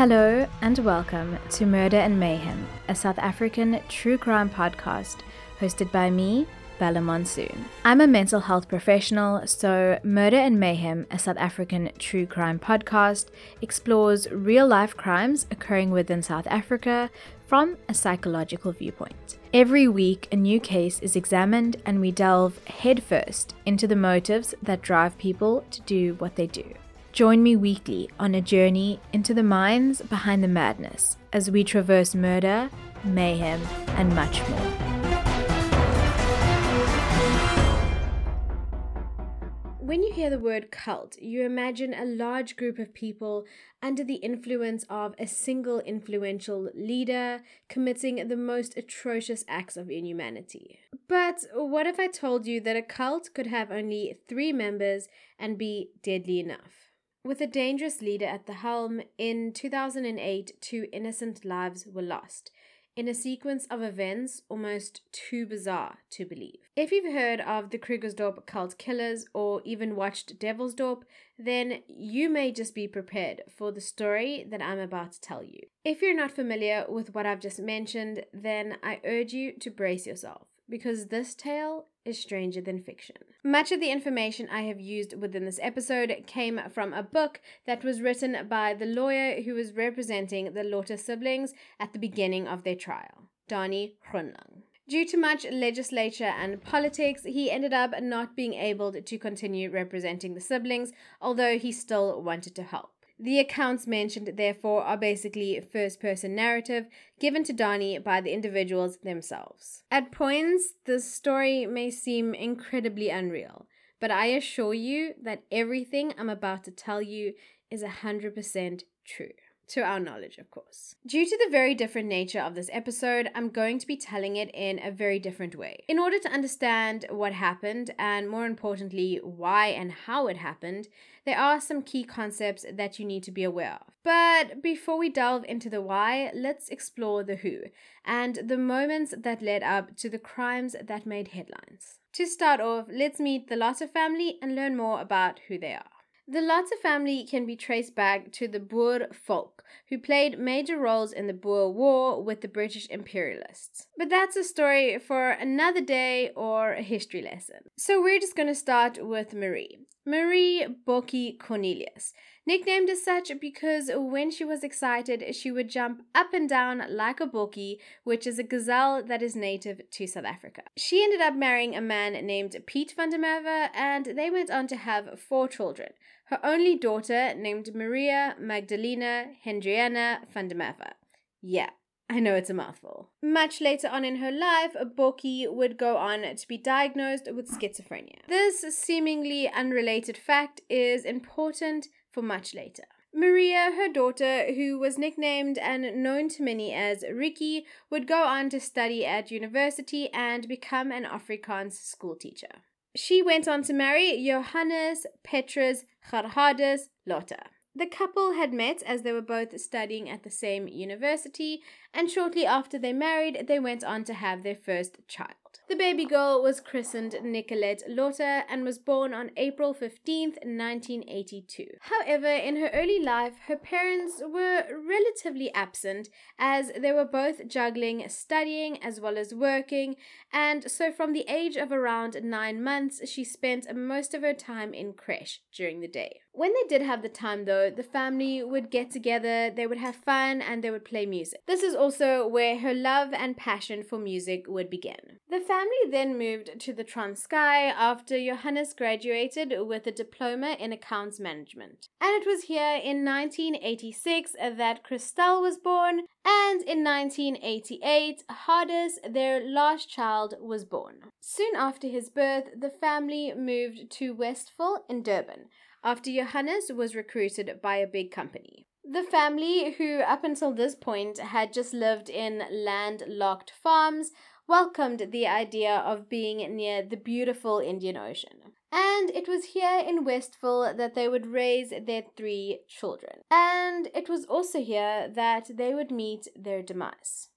Hello and welcome to Murder and Mayhem, a South African true crime podcast hosted by me, Bella Monsoon. I'm a mental health professional, so Murder and Mayhem, a South African true crime podcast, explores real life crimes occurring within South Africa from a psychological viewpoint. Every week, a new case is examined, and we delve headfirst into the motives that drive people to do what they do. Join me weekly on a journey into the minds behind the madness as we traverse murder, mayhem, and much more. When you hear the word cult, you imagine a large group of people under the influence of a single influential leader committing the most atrocious acts of inhumanity. But what if I told you that a cult could have only three members and be deadly enough? With a dangerous leader at the helm, in 2008, two innocent lives were lost in a sequence of events almost too bizarre to believe. If you've heard of the Krugersdorp cult killers or even watched Devilsdorp, then you may just be prepared for the story that I'm about to tell you. If you're not familiar with what I've just mentioned, then I urge you to brace yourself because this tale is stranger than fiction. Much of the information I have used within this episode came from a book that was written by the lawyer who was representing the Lotter siblings at the beginning of their trial, Danie Groenewald. Due to much legislature and politics, he ended up not being able to continue representing the siblings, although he still wanted to help. The accounts mentioned, therefore, are basically first person narrative given to Danie by the individuals themselves. At points, the story may seem incredibly unreal, but I assure you that everything I'm about to tell you is 100% true to our knowledge, of course. Due to the very different nature of this episode, I'm going to be telling it in a very different way. In order to understand what happened, and more importantly, why and how it happened, there are some key concepts that you need to be aware of. But before we delve into the why, let's explore the who and the moments that led up to the crimes that made headlines. To start off, let's meet the Lotter family and learn more about who they are. The Lotter family can be traced back to the Boer folk, who played major roles in the Boer War with the British imperialists. But that's a story for another day or a history lesson. So we're just going to start with Marie. Marie Bokkie Cornelius, nicknamed as such because when she was excited, she would jump up and down like a bokkie, which is a gazelle that is native to South Africa. She ended up marrying a man named Piet van der Merwe, and they went on to have four children her only daughter named Maria Magdalena Hendriana van der Merwe. Yeah, I know it's a mouthful. Much later on in her life, Bokkie would go on to be diagnosed with schizophrenia. This seemingly unrelated fact is important for much later. Maria, her daughter, who was nicknamed and known to many as Ricky, would go on to study at university and become an Afrikaans schoolteacher. She went on to marry Johannes Petrus Gerhardus Lotter. The couple had met as they were both studying at the same university, and shortly after they married, they went on to have their first child. The baby girl was christened Nicolette Lotter and was born on April 15, 1982. However, in her early life, her parents were relatively absent as they were both juggling studying as well as working, and so from the age of around nine months, she spent most of her time in creche during the day. When they did have the time, though, the family would get together, they would have fun, and they would play music. This is also where her love and passion for music would begin. The family then moved to the Transkei after Johannes graduated with a diploma in accounts management. And it was here in 1986 that Christelle was born, and in 1988, Hardus, their last child, was born. Soon after his birth, the family moved to Westville in Durban after Johannes was recruited by a big company. The family, who up until this point had just lived in landlocked farms, welcomed the idea of being near the beautiful Indian Ocean. And it was here in Westville that they would raise their three children. And it was also here that they would meet their demise.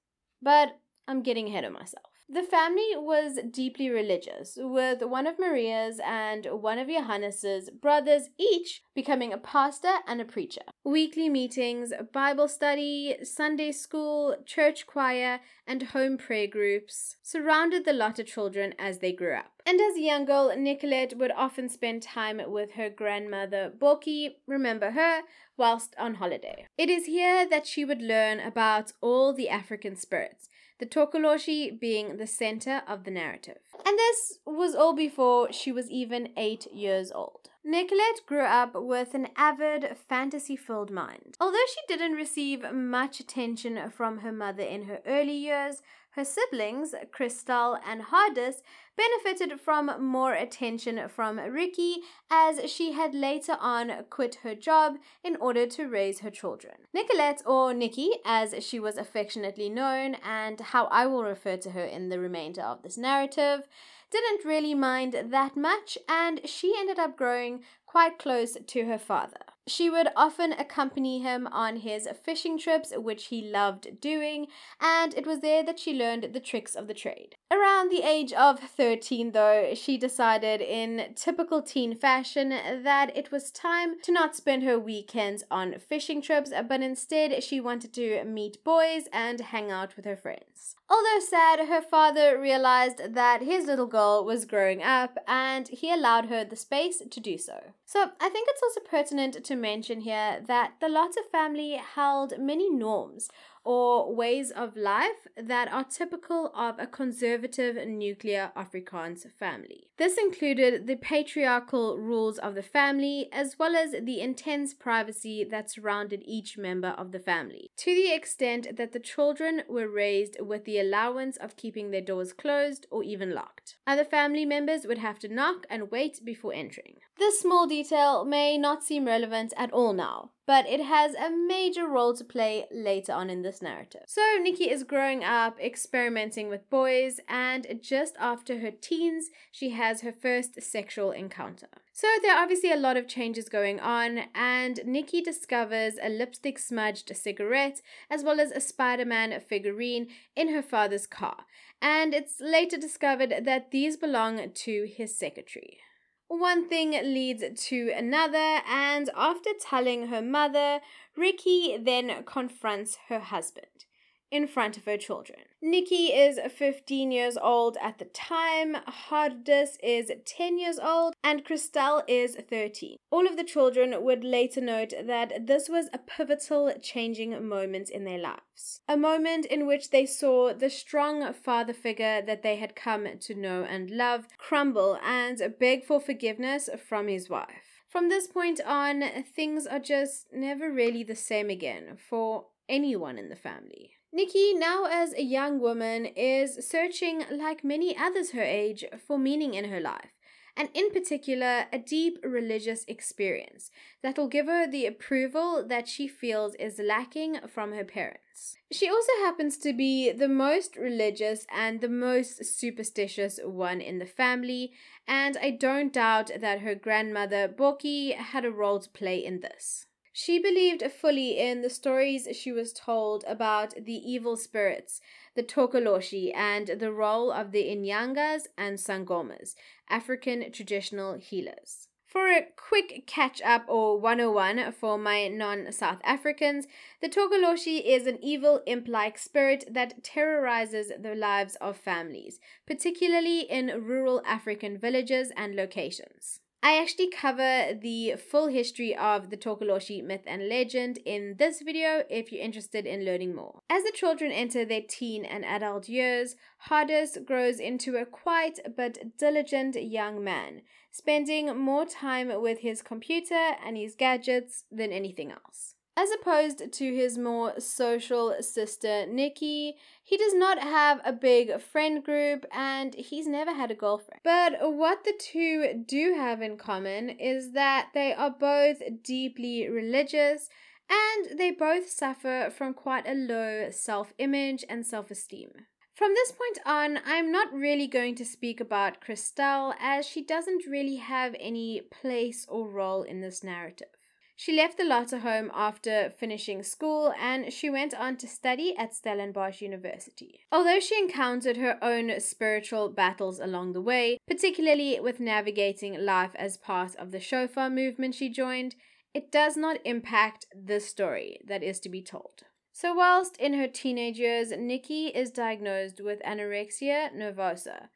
But I'm getting ahead of myself. The family was deeply religious, with one of Maria's and one of Johannes's brothers each becoming a pastor and a preacher. Weekly meetings, Bible study, Sunday school, church choir, and home prayer groups surrounded the Lotter children as they grew up. And as a young girl, Nicolette would often spend time with her grandmother Bokkie, remember her, whilst on holiday. It is here that she would learn about all the African spirits the Tokoloshi being the center of the narrative. And this was all before she was even eight years old. Nicolette grew up with an avid, fantasy filled mind. Although she didn't receive much attention from her mother in her early years, her siblings, Christelle and Hardus, benefited from more attention from Ricky as she had later on quit her job in order to raise her children. Nicolette, or Nikki as she was affectionately known, and how I will refer to her in the remainder of this narrative, didn't really mind that much and she ended up growing quite close to her father. She would often accompany him on his fishing trips, which he loved doing, and it was there that she learned the tricks of the trade. Around the age of 13, though, she decided in typical teen fashion that it was time to not spend her weekends on fishing trips, but instead she wanted to meet boys and hang out with her friends. Although sad, her father realized that his little girl was growing up and he allowed her the space to do so. So I think it's also pertinent to mention here that the Lotter family held many norms or ways of life that are typical of a conservative nuclear Afrikaans family. This included the patriarchal rules of the family as well as the intense privacy that surrounded each member of the family, to the extent that the children were raised with the allowance of keeping their doors closed or even locked. Other family members would have to knock and wait before entering. This small detail may not seem relevant at all now, but it has a major role to play later on in this narrative. So, Nikki is growing up, experimenting with boys, and just after her teens, she has her first sexual encounter. So, there are obviously a lot of changes going on, and Nikki discovers a lipstick smudged cigarette as well as a Spider Man figurine in her father's car, and it's later discovered that these belong to his secretary. One thing leads to another, and after telling her mother, Ricky then confronts her husband in front of her children. Nikki is 15 years old at the time, Hardus is 10 years old, and Christelle is 13. All of the children would later note that this was a pivotal changing moment in their lives. A moment in which they saw the strong father figure that they had come to know and love crumble and beg for forgiveness from his wife. From this point on, things are just never really the same again for anyone in the family. Nikki, now as a young woman, is searching, like many others her age, for meaning in her life, and in particular, a deep religious experience that will give her the approval that she feels is lacking from her parents. She also happens to be the most religious and the most superstitious one in the family, and I don't doubt that her grandmother, Bokkie, had a role to play in this. She believed fully in the stories she was told about the evil spirits, the Tokoloshi, and the role of the Inyangas and Sangomas, African traditional healers. For a quick catch up or 101 for my non South Africans, the Tokoloshi is an evil imp like spirit that terrorizes the lives of families, particularly in rural African villages and locations. I actually cover the full history of the Tokoloshi myth and legend in this video if you're interested in learning more. As the children enter their teen and adult years, Hardus grows into a quiet but diligent young man, spending more time with his computer and his gadgets than anything else. As opposed to his more social sister Nikki, he does not have a big friend group and he's never had a girlfriend. But what the two do have in common is that they are both deeply religious and they both suffer from quite a low self image and self esteem. From this point on, I'm not really going to speak about Christelle as she doesn't really have any place or role in this narrative. She left the Lotter home after finishing school and she went on to study at Stellenbosch University. Although she encountered her own spiritual battles along the way, particularly with navigating life as part of the shofar movement she joined, it does not impact the story that is to be told. So, whilst in her teenage years, Nikki is diagnosed with anorexia nervosa,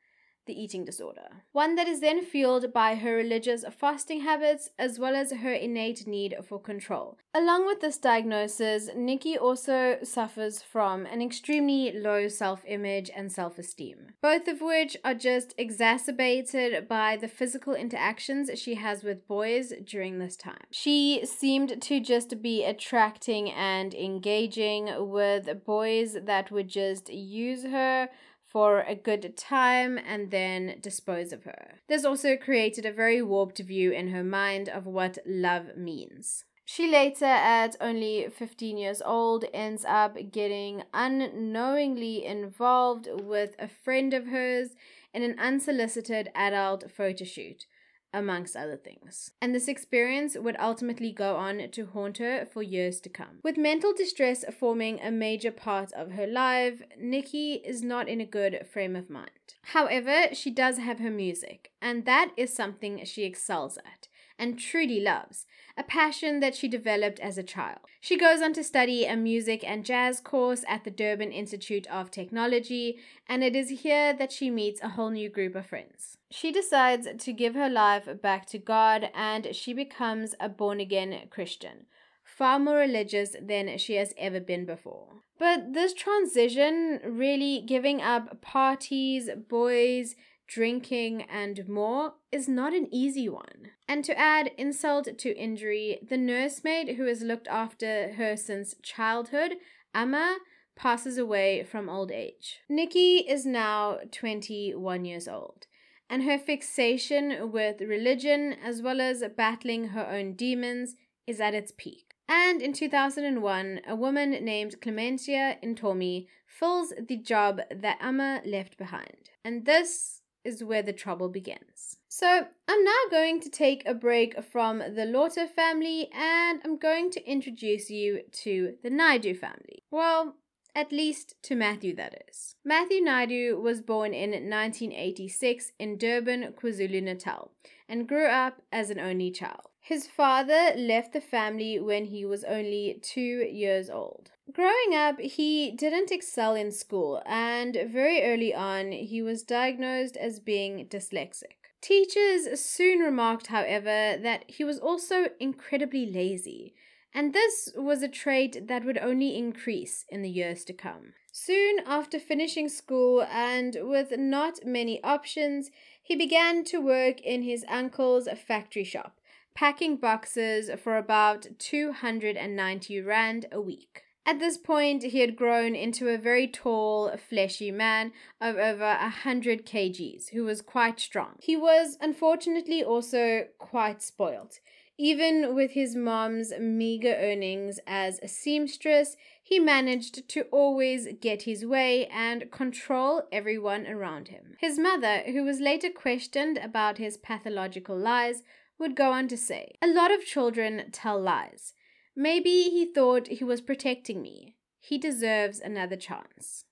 the eating disorder. One that is then fueled by her religious fasting habits as well as her innate need for control. Along with this diagnosis, Nikki also suffers from an extremely low self image and self esteem, both of which are just exacerbated by the physical interactions she has with boys during this time. She seemed to just be attracting and engaging with boys that would just use her for a good time and then dispose of her. This also created a very warped view in her mind of what love means. She later, at only 15 years old, ends up getting unknowingly involved with a friend of hers in an unsolicited adult photo shoot amongst other things. And this experience would ultimately go on to haunt her for years to come. With mental distress forming a major part of her life, Nikki is not in a good frame of mind. However, she does have her music, and that is something she excels at and truly loves, a passion that she developed as a child. She goes on to study a music and jazz course at the Durban Institute of Technology, and it is here that she meets a whole new group of friends. She decides to give her life back to God and she becomes a born again Christian, far more religious than she has ever been before. But this transition, really giving up parties, boys, drinking, and more is not an easy one. And to add insult to injury, the nursemaid who has looked after her since childhood, Amma, passes away from old age. Nikki is now 21 years old, and her fixation with religion as well as battling her own demons is at its peak. And in 2001, a woman named Clementia Intomi fills the job that Amma left behind. And this is where the trouble begins. So, I'm now going to take a break from the Lotter family and I'm going to introduce you to the Naidoo family. Well, at least to Matthew, that is. Matthew Naidoo was born in 1986 in Durban, KwaZulu Natal, and grew up as an only child. His father left the family when he was only two years old. Growing up, he didn't excel in school, and very early on, he was diagnosed as being dyslexic. Teachers soon remarked, however, that he was also incredibly lazy, and this was a trait that would only increase in the years to come. Soon after finishing school and with not many options, he began to work in his uncle's factory shop packing boxes for about 290 Rand a week. At this point, he had grown into a very tall, fleshy man of over a 100 kgs who was quite strong. He was unfortunately also quite spoilt. Even with his mom's meager earnings as a seamstress, he managed to always get his way and control everyone around him. His mother, who was later questioned about his pathological lies, would go on to say, A lot of children tell lies. Maybe he thought he was protecting me. He deserves another chance.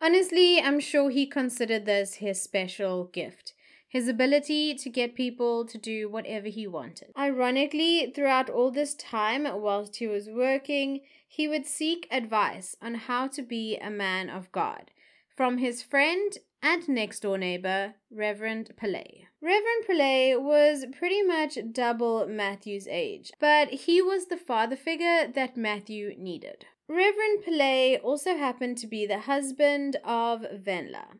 Honestly, I'm sure he considered this his special gift his ability to get people to do whatever he wanted. Ironically, throughout all this time, whilst he was working, he would seek advice on how to be a man of God from his friend and next door neighbor, Reverend Pillay. Reverend Pillay was pretty much double Matthew's age, but he was the father figure that Matthew needed. Reverend Pillay also happened to be the husband of Venla,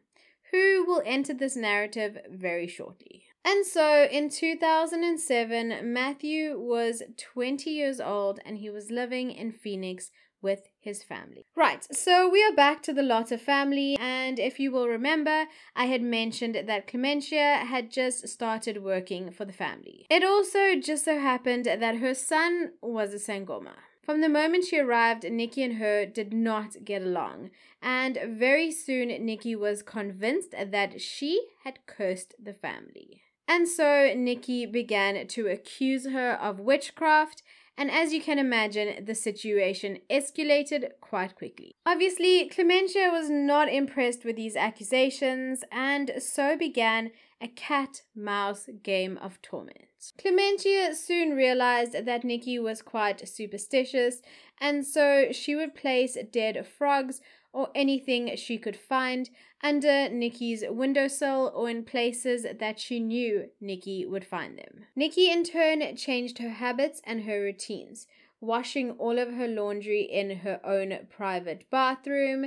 who will enter this narrative very shortly. And so in 2007, Matthew was 20 years old and he was living in Phoenix with his family. Right, so we are back to the Lotter family, and if you will remember, I had mentioned that Clementia had just started working for the family. It also just so happened that her son was a Sangoma. From the moment she arrived, Nikki and her did not get along, and very soon Nikki was convinced that she had cursed the family. And so Nikki began to accuse her of witchcraft and as you can imagine, the situation escalated quite quickly. Obviously, Clementia was not impressed with these accusations, and so began a cat mouse game of torment. Clementia soon realized that Nikki was quite superstitious, and so she would place dead frogs or anything she could find under Nikki's windowsill or in places that she knew Nikki would find them. Nikki in turn changed her habits and her routines, washing all of her laundry in her own private bathroom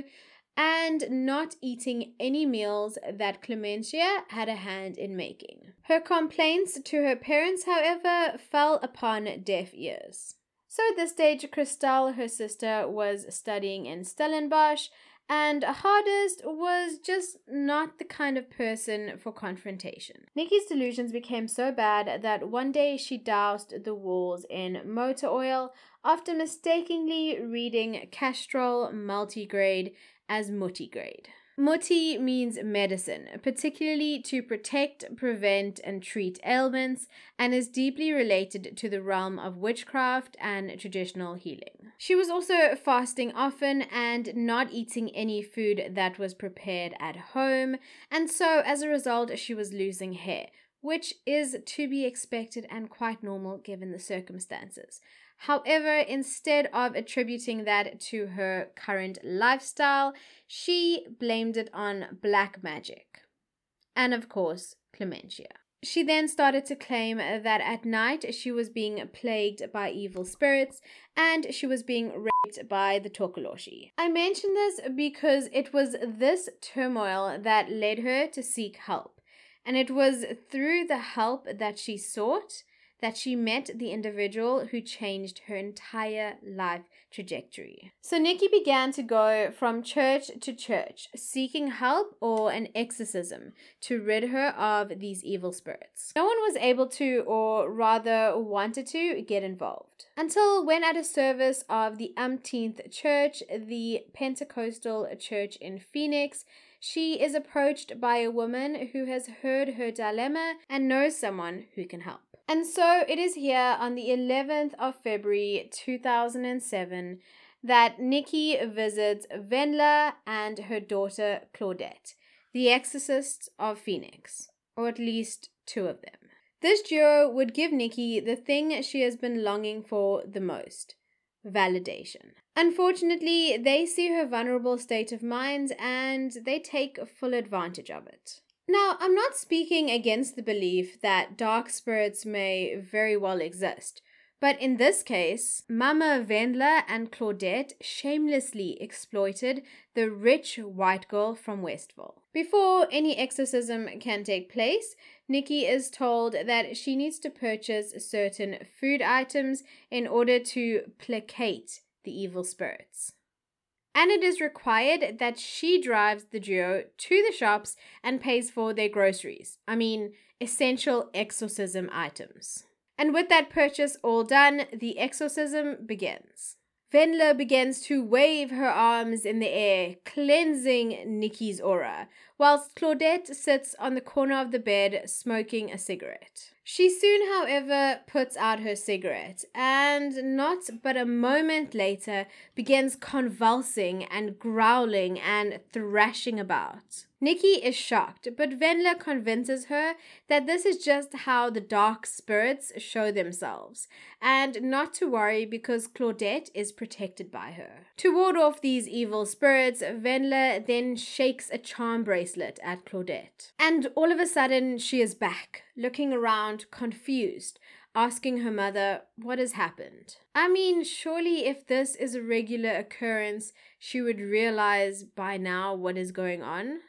and not eating any meals that Clementia had a hand in making. Her complaints to her parents, however, fell upon deaf ears. So at this stage, Christelle, her sister, was studying in Stellenbosch, and Hardus was just not the kind of person for confrontation. Nikki's delusions became so bad that one day she doused the walls in motor oil after mistakenly reading Castrol multigrade as Muti grade. Muti means medicine, particularly to protect, prevent, and treat ailments, and is deeply related to the realm of witchcraft and traditional healing. She was also fasting often and not eating any food that was prepared at home, and so as a result, she was losing hair, which is to be expected and quite normal given the circumstances. However, instead of attributing that to her current lifestyle, she blamed it on black magic. And of course, Clementia. She then started to claim that at night she was being plagued by evil spirits and she was being raped by the Tokoloshi. I mention this because it was this turmoil that led her to seek help. And it was through the help that she sought that she met the individual who changed her entire life trajectory. So Nikki began to go from church to church, seeking help or an exorcism to rid her of these evil spirits. No one was able to, or rather wanted to, get involved. Until when at a service of the umpteenth church, the Pentecostal church in Phoenix, she is approached by a woman who has heard her dilemma and knows someone who can help. And so it is here on the 11th of February 2007 that Nikki visits Venla and her daughter Claudette, the exorcists of Phoenix, or at least two of them. This duo would give Nikki the thing she has been longing for the most validation. Unfortunately, they see her vulnerable state of mind and they take full advantage of it. Now, I'm not speaking against the belief that dark spirits may very well exist, but in this case, Mama Wendla and Claudette shamelessly exploited the rich white girl from Westville. Before any exorcism can take place, Nikki is told that she needs to purchase certain food items in order to placate the evil spirits and it is required that she drives the duo to the shops and pays for their groceries. I mean, essential exorcism items. And with that purchase all done, the exorcism begins. Wendla begins to wave her arms in the air, cleansing Nikki's aura, whilst Claudette sits on the corner of the bed smoking a cigarette. She soon, however, puts out her cigarette and, not but a moment later, begins convulsing and growling and thrashing about. Nikki is shocked, but Wendla convinces her that this is just how the dark spirits show themselves, and not to worry because Claudette is protected by her. To ward off these evil spirits, Wendla then shakes a charm bracelet at Claudette. And all of a sudden, she is back, looking around, confused, asking her mother what has happened. I mean, surely if this is a regular occurrence, she would realize by now what is going on.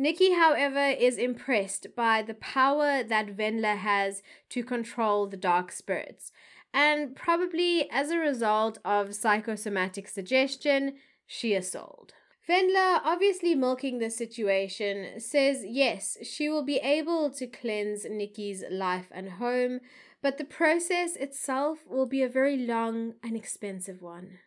Nikki, however, is impressed by the power that Wendla has to control the dark spirits, and probably as a result of psychosomatic suggestion, she is sold. Wendla, obviously milking the situation, says yes, she will be able to cleanse Nikki's life and home, but the process itself will be a very long and expensive one.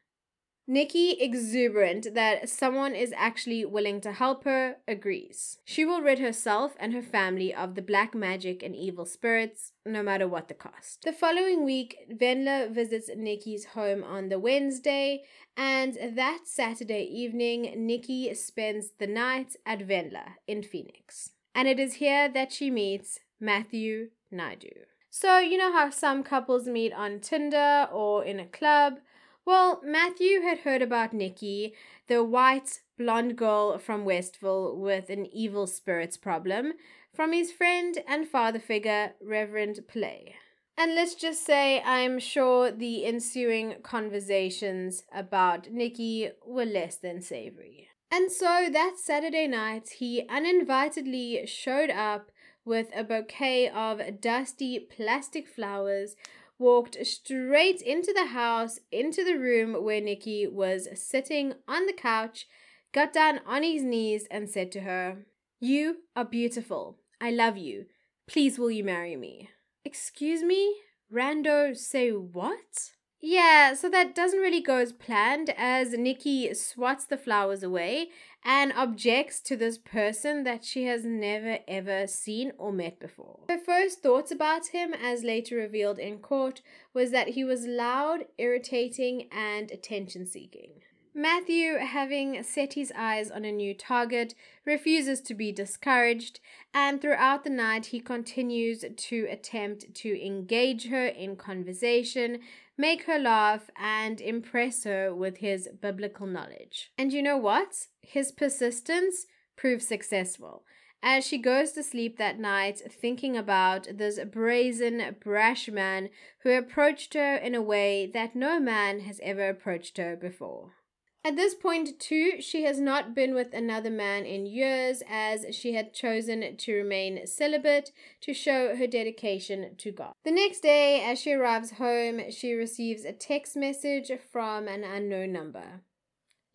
Nikki, exuberant that someone is actually willing to help her, agrees. She will rid herself and her family of the black magic and evil spirits, no matter what the cost. The following week, Venla visits Nikki's home on the Wednesday, and that Saturday evening, Nikki spends the night at Venla in Phoenix. And it is here that she meets Matthew Naidoo. So, you know how some couples meet on Tinder or in a club? Well, Matthew had heard about Nikki, the white, blonde girl from Westville with an evil spirits problem, from his friend and father figure, Reverend Pillay. And let's just say I'm sure the ensuing conversations about Nikki were less than savory. And so that Saturday night, he uninvitedly showed up with a bouquet of dusty plastic flowers walked straight into the house, into the room where Nikki was sitting on the couch, got down on his knees, and said to her, You are beautiful. I love you. Please, will you marry me? Excuse me? Rando, say what? Yeah, so that doesn't really go as planned as Nikki swats the flowers away and objects to this person that she has never ever seen or met before. Her first thoughts about him, as later revealed in court, was that he was loud, irritating, and attention seeking. Matthew, having set his eyes on a new target, refuses to be discouraged, and throughout the night he continues to attempt to engage her in conversation, make her laugh, and impress her with his biblical knowledge. And you know what? His persistence proves successful as she goes to sleep that night thinking about this brazen, brash man who approached her in a way that no man has ever approached her before. At this point, too, she has not been with another man in years as she had chosen to remain celibate to show her dedication to God. The next day, as she arrives home, she receives a text message from an unknown number.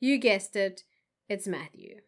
You guessed it, it's Matthew.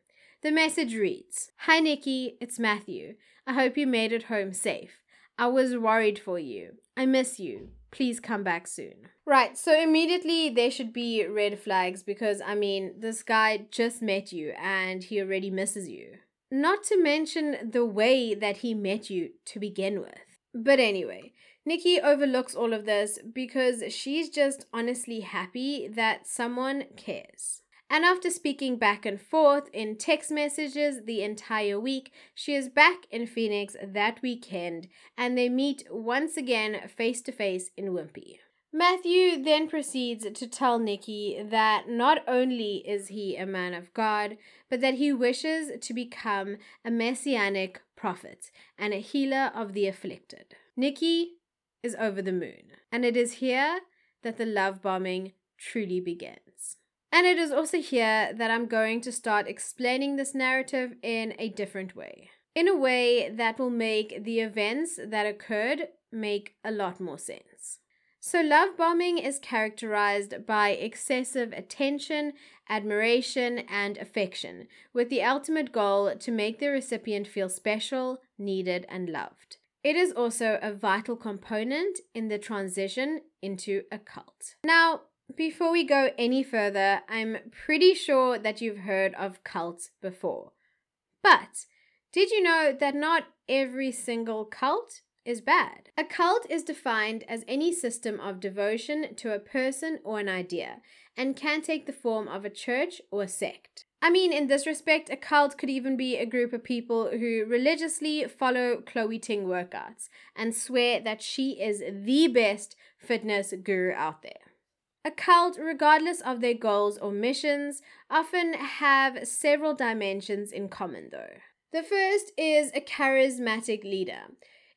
The message reads Hi, Nikki, it's Matthew. I hope you made it home safe. I was worried for you. I miss you. Please come back soon. Right, so immediately there should be red flags because, I mean, this guy just met you and he already misses you. Not to mention the way that he met you to begin with. But anyway, Nikki overlooks all of this because she's just honestly happy that someone cares. And after speaking back and forth in text messages the entire week, she is back in Phoenix that weekend and they meet once again face to face in Wimpy. Matthew then proceeds to tell Nikki that not only is he a man of God, but that he wishes to become a messianic prophet and a healer of the afflicted. Nikki is over the moon, and it is here that the love bombing truly begins. And it is also here that I'm going to start explaining this narrative in a different way. In a way that will make the events that occurred make a lot more sense. So, love bombing is characterized by excessive attention, admiration, and affection, with the ultimate goal to make the recipient feel special, needed, and loved. It is also a vital component in the transition into a cult. Now, before we go any further, I'm pretty sure that you've heard of cults before. But did you know that not every single cult is bad? A cult is defined as any system of devotion to a person or an idea and can take the form of a church or a sect. I mean, in this respect, a cult could even be a group of people who religiously follow Chloe Ting workouts and swear that she is the best fitness guru out there. A cult, regardless of their goals or missions, often have several dimensions in common, though. The first is a charismatic leader.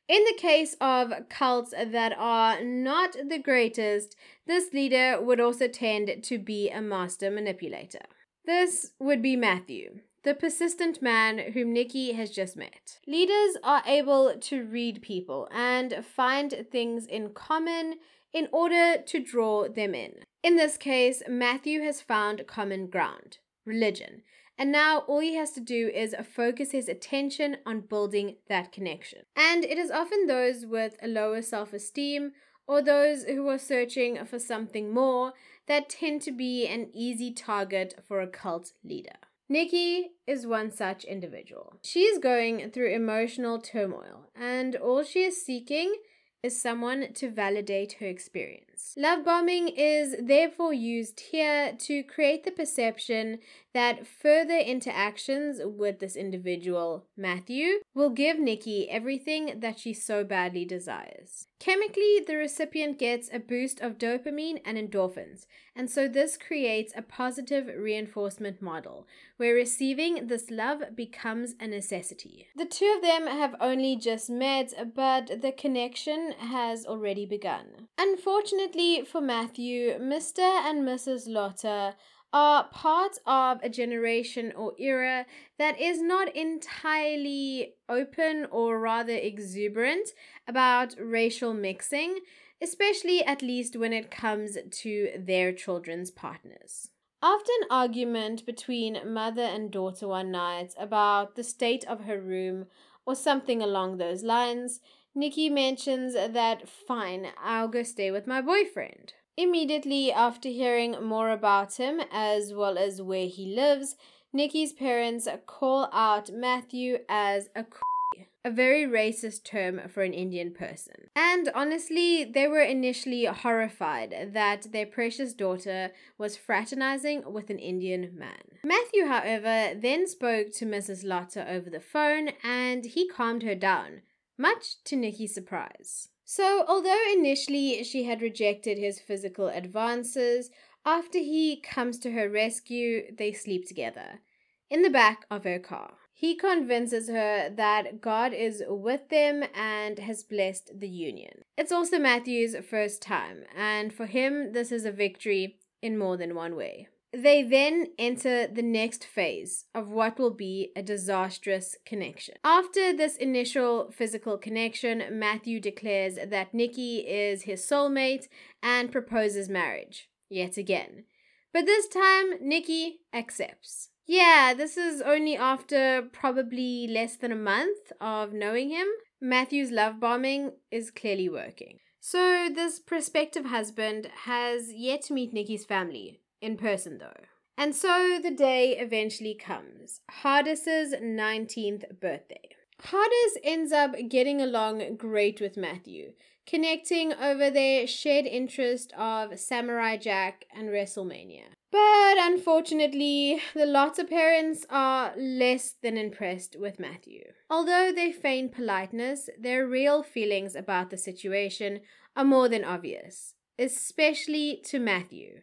In the case of cults that are not the greatest, this leader would also tend to be a master manipulator. This would be Matthew, the persistent man whom Nikki has just met. Leaders are able to read people and find things in common in order to draw them in. In this case, Matthew has found common ground religion. And now all he has to do is focus his attention on building that connection. And it is often those with a lower self esteem or those who are searching for something more that tend to be an easy target for a cult leader. Nikki is one such individual. She is going through emotional turmoil, and all she is seeking is someone to validate her experience. Love bombing is therefore used here to create the perception that further interactions with this individual, Matthew, will give Nikki everything that she so badly desires. Chemically, the recipient gets a boost of dopamine and endorphins, and so this creates a positive reinforcement model where receiving this love becomes a necessity. The two of them have only just met, but the connection has already begun. Unfortunately for Matthew, Mr. and Mrs. Lotter are part of a generation or era that is not entirely open or rather exuberant about racial mixing, especially at least when it comes to their children's partners. After an argument between mother and daughter one night about the state of her room or something along those lines, Nikki mentions that, fine, I'll go stay with my boyfriend. Immediately after hearing more about him as well as where he lives, Nikki's parents call out Matthew as a a very racist term for an Indian person. And honestly, they were initially horrified that their precious daughter was fraternizing with an Indian man. Matthew, however, then spoke to Mrs. Lotter over the phone and he calmed her down, much to Nikki's surprise. So, although initially she had rejected his physical advances, after he comes to her rescue, they sleep together in the back of her car. He convinces her that God is with them and has blessed the union. It's also Matthew's first time, and for him, this is a victory in more than one way. They then enter the next phase of what will be a disastrous connection. After this initial physical connection, Matthew declares that Nikki is his soulmate and proposes marriage, yet again. But this time, Nikki accepts. Yeah, this is only after probably less than a month of knowing him. Matthew's love bombing is clearly working. So, this prospective husband has yet to meet Nikki's family, in person though. And so the day eventually comes Hardus's 19th birthday. Hardus ends up getting along great with Matthew, connecting over their shared interest of Samurai Jack and WrestleMania. But unfortunately, the Lotter parents are less than impressed with Matthew. Although they feign politeness, their real feelings about the situation are more than obvious, especially to Matthew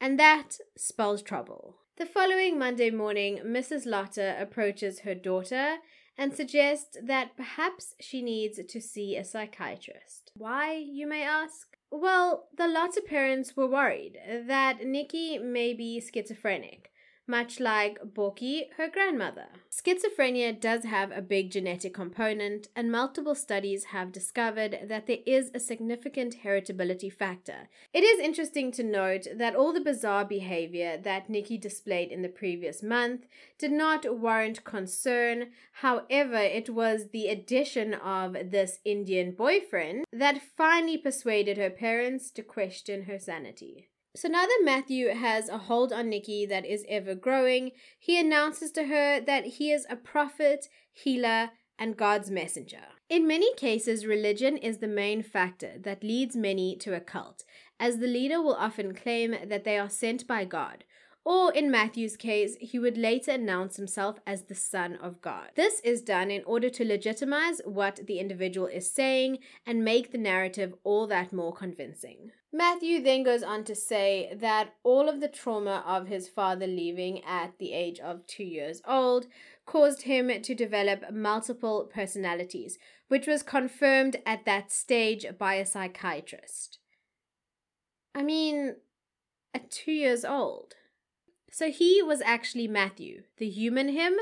and that spells trouble. The following Monday morning, Mrs. Lotter approaches her daughter and suggests that perhaps she needs to see a psychiatrist. Why, you may ask? Well, the Lotter parents were worried that Nikki may be schizophrenic much like Bokkie, her grandmother. Schizophrenia does have a big genetic component, and multiple studies have discovered that there is a significant heritability factor. It is interesting to note that all the bizarre behavior that Nikki displayed in the previous month did not warrant concern. However, it was the addition of this Indian boyfriend that finally persuaded her parents to question her sanity. So now that Matthew has a hold on Nikki that is ever growing, he announces to her that he is a prophet, healer, and God's messenger. In many cases, religion is the main factor that leads many to a cult, as the leader will often claim that they are sent by God, or in Matthew's case, he would later announce himself as the Son of God. This is done in order to legitimize what the individual is saying and make the narrative all that more convincing. Matthew then goes on to say that all of the trauma of his father leaving at the age of two years old caused him to develop multiple personalities, which was confirmed at that stage by a psychiatrist. I mean, at two years old. So he was actually Matthew, the human him,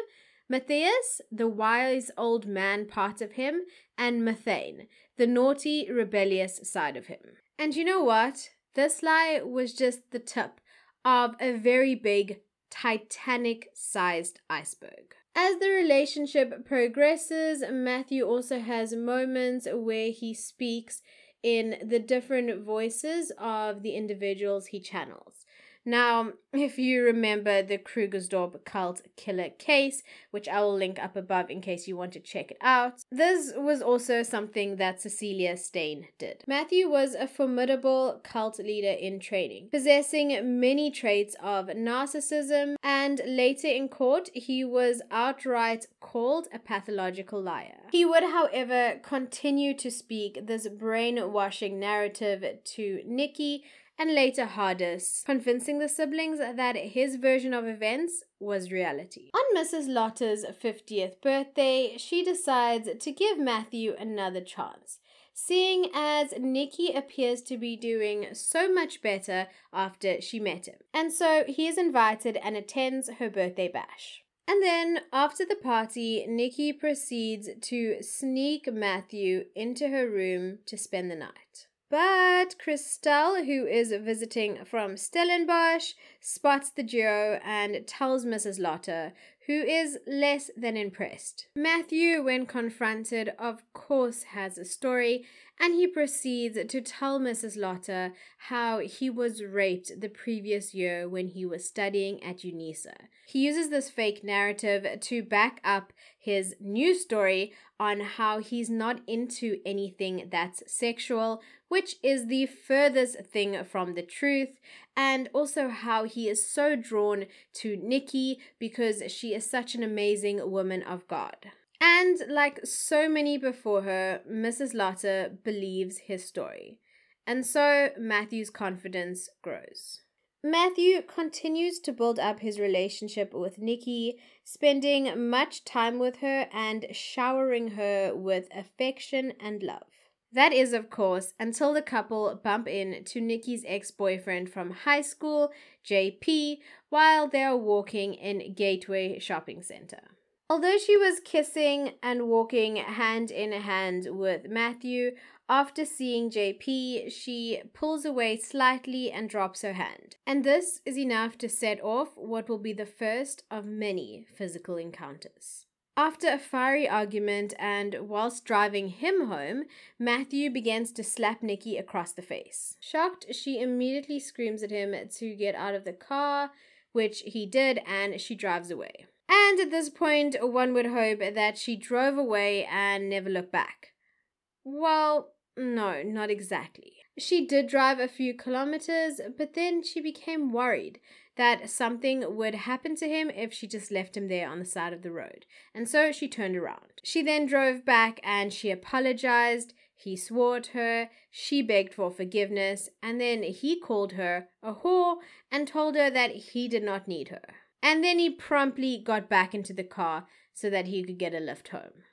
Matthias, the wise old man part of him, and Mathane, the naughty, rebellious side of him. And you know what? This lie was just the tip of a very big, Titanic sized iceberg. As the relationship progresses, Matthew also has moments where he speaks in the different voices of the individuals he channels. Now, if you remember the Krugersdorp cult killer case, which I will link up above in case you want to check it out, this was also something that Cecilia Steyn did. Matthew was a formidable cult leader in training, possessing many traits of narcissism, and later in court, he was outright called a pathological liar. He would, however, continue to speak this brainwashing narrative to Nikki and later Hardus, convincing the siblings that his version of events was reality. On Mrs. Lotter's 50th birthday, she decides to give Matthew another chance, seeing as Nikki appears to be doing so much better after she met him. And so he is invited and attends her birthday bash. And then, after the party, Nikki proceeds to sneak Matthew into her room to spend the night. But Christelle, who is visiting from Stellenbosch, spots the duo and tells Mrs. Lotter, who is less than impressed. Matthew, when confronted, of course has a story, and he proceeds to tell Mrs. Lotter how he was raped the previous year when he was studying at UNISA. He uses this fake narrative to back up his new story on how he's not into anything that's sexual, which is the furthest thing from the truth, and also how he is so drawn to Nikki because she is such an amazing woman of God. And like so many before her, Mrs. Lotter believes his story. And so Matthew's confidence grows. Matthew continues to build up his relationship with Nikki, spending much time with her and showering her with affection and love. That is, of course, until the couple bump into Nikki's ex boyfriend from high school, JP, while they are walking in Gateway Shopping Center. Although she was kissing and walking hand in hand with Matthew, after seeing JP, she pulls away slightly and drops her hand. And this is enough to set off what will be the first of many physical encounters. After a fiery argument and whilst driving him home, Matthew begins to slap Nikki across the face. Shocked, she immediately screams at him to get out of the car, which he did, and she drives away. And at this point, one would hope that she drove away and never looked back. Well, no, not exactly. She did drive a few kilometers, but then she became worried that something would happen to him if she just left him there on the side of the road. And so she turned around. She then drove back and she apologized. He swore at her, she begged for forgiveness, and then he called her a whore and told her that he did not need her. And then he promptly got back into the car so that he could get a lift home.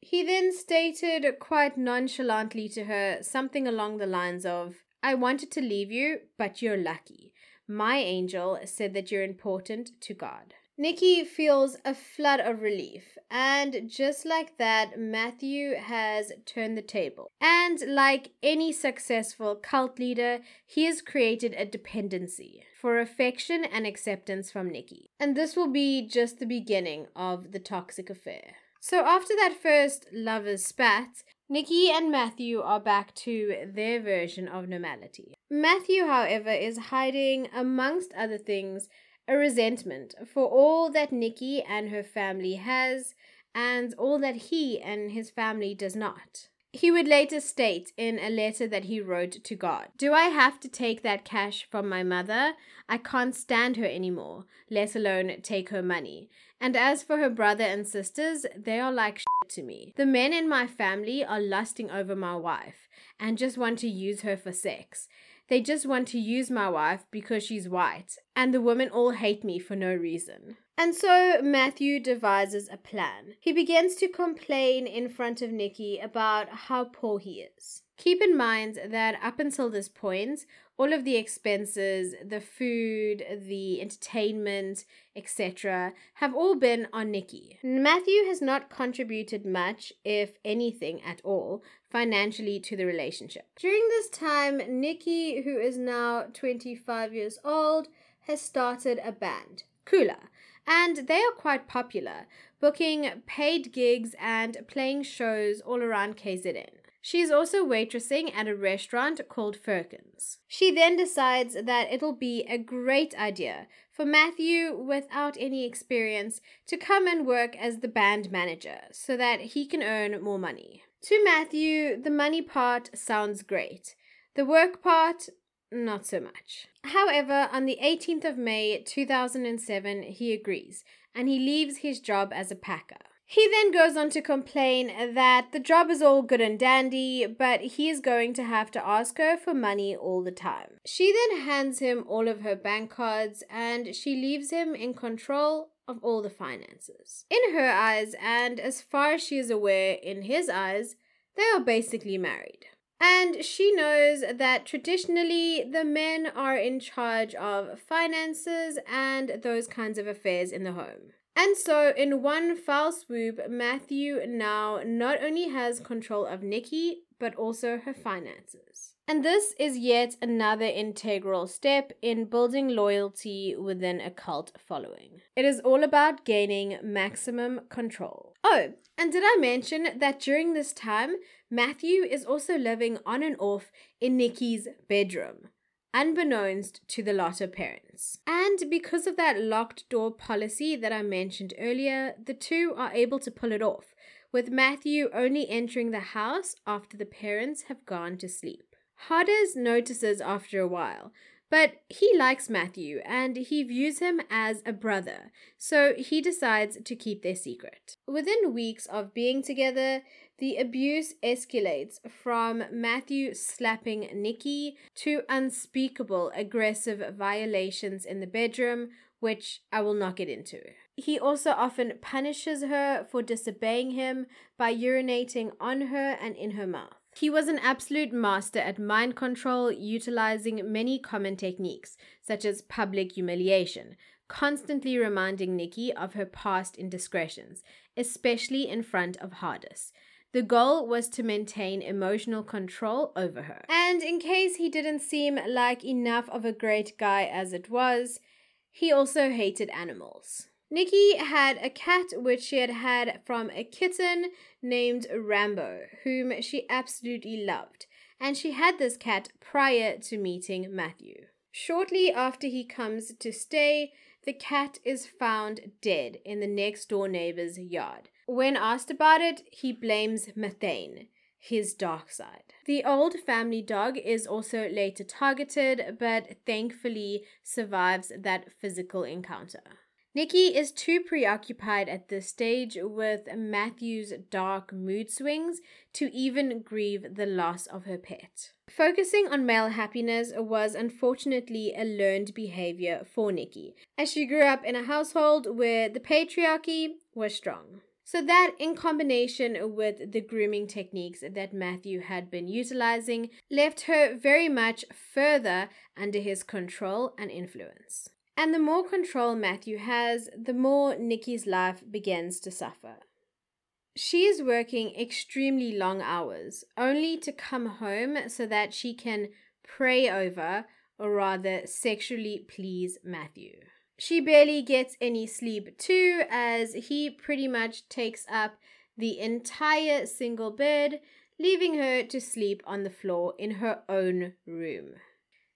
He then stated quite nonchalantly to her something along the lines of, I wanted to leave you, but you're lucky. My angel said that you're important to God. Nikki feels a flood of relief, and just like that, Matthew has turned the table. And like any successful cult leader, he has created a dependency for affection and acceptance from Nikki. And this will be just the beginning of the toxic affair. So after that first lovers spat, Nikki and Matthew are back to their version of normality. Matthew, however, is hiding, amongst other things, a resentment for all that Nikki and her family has and all that he and his family does not. He would later state in a letter that he wrote to God Do I have to take that cash from my mother? I can't stand her anymore, let alone take her money. And as for her brother and sisters, they are like shit to me. The men in my family are lusting over my wife and just want to use her for sex. They just want to use my wife because she's white, and the women all hate me for no reason. And so Matthew devises a plan. He begins to complain in front of Nikki about how poor he is. Keep in mind that up until this point, all of the expenses, the food, the entertainment, etc., have all been on Nikki. Matthew has not contributed much, if anything at all, financially to the relationship. During this time, Nikki, who is now 25 years old, has started a band, Kula, and they are quite popular, booking paid gigs and playing shows all around KZN. She's also waitressing at a restaurant called Firkins. She then decides that it'll be a great idea for Matthew, without any experience, to come and work as the band manager so that he can earn more money. To Matthew, the money part sounds great. The work part, not so much. However, on the 18th of May 2007, he agrees and he leaves his job as a packer. He then goes on to complain that the job is all good and dandy, but he is going to have to ask her for money all the time. She then hands him all of her bank cards and she leaves him in control of all the finances. In her eyes, and as far as she is aware, in his eyes, they are basically married. And she knows that traditionally the men are in charge of finances and those kinds of affairs in the home. And so, in one foul swoop, Matthew now not only has control of Nikki, but also her finances. And this is yet another integral step in building loyalty within a cult following. It is all about gaining maximum control. Oh, and did I mention that during this time, Matthew is also living on and off in Nikki's bedroom? Unbeknownst to the Lotter parents. And because of that locked door policy that I mentioned earlier, the two are able to pull it off, with Matthew only entering the house after the parents have gone to sleep. Hardus notices after a while, but he likes Matthew and he views him as a brother, so he decides to keep their secret. Within weeks of being together, the abuse escalates from Matthew slapping Nikki to unspeakable aggressive violations in the bedroom, which I will not get into. He also often punishes her for disobeying him by urinating on her and in her mouth. He was an absolute master at mind control, utilizing many common techniques, such as public humiliation, constantly reminding Nikki of her past indiscretions, especially in front of Hardus. The goal was to maintain emotional control over her. And in case he didn't seem like enough of a great guy as it was, he also hated animals. Nikki had a cat which she had had from a kitten named Rambo, whom she absolutely loved, and she had this cat prior to meeting Matthew. Shortly after he comes to stay, the cat is found dead in the next door neighbor's yard. When asked about it, he blames methane, his dark side. The old family dog is also later targeted, but thankfully survives that physical encounter. Nikki is too preoccupied at this stage with Matthew's dark mood swings to even grieve the loss of her pet. Focusing on male happiness was unfortunately a learned behavior for Nikki, as she grew up in a household where the patriarchy was strong. So, that in combination with the grooming techniques that Matthew had been utilizing left her very much further under his control and influence. And the more control Matthew has, the more Nikki's life begins to suffer. She is working extremely long hours, only to come home so that she can pray over, or rather, sexually please Matthew. She barely gets any sleep too, as he pretty much takes up the entire single bed, leaving her to sleep on the floor in her own room.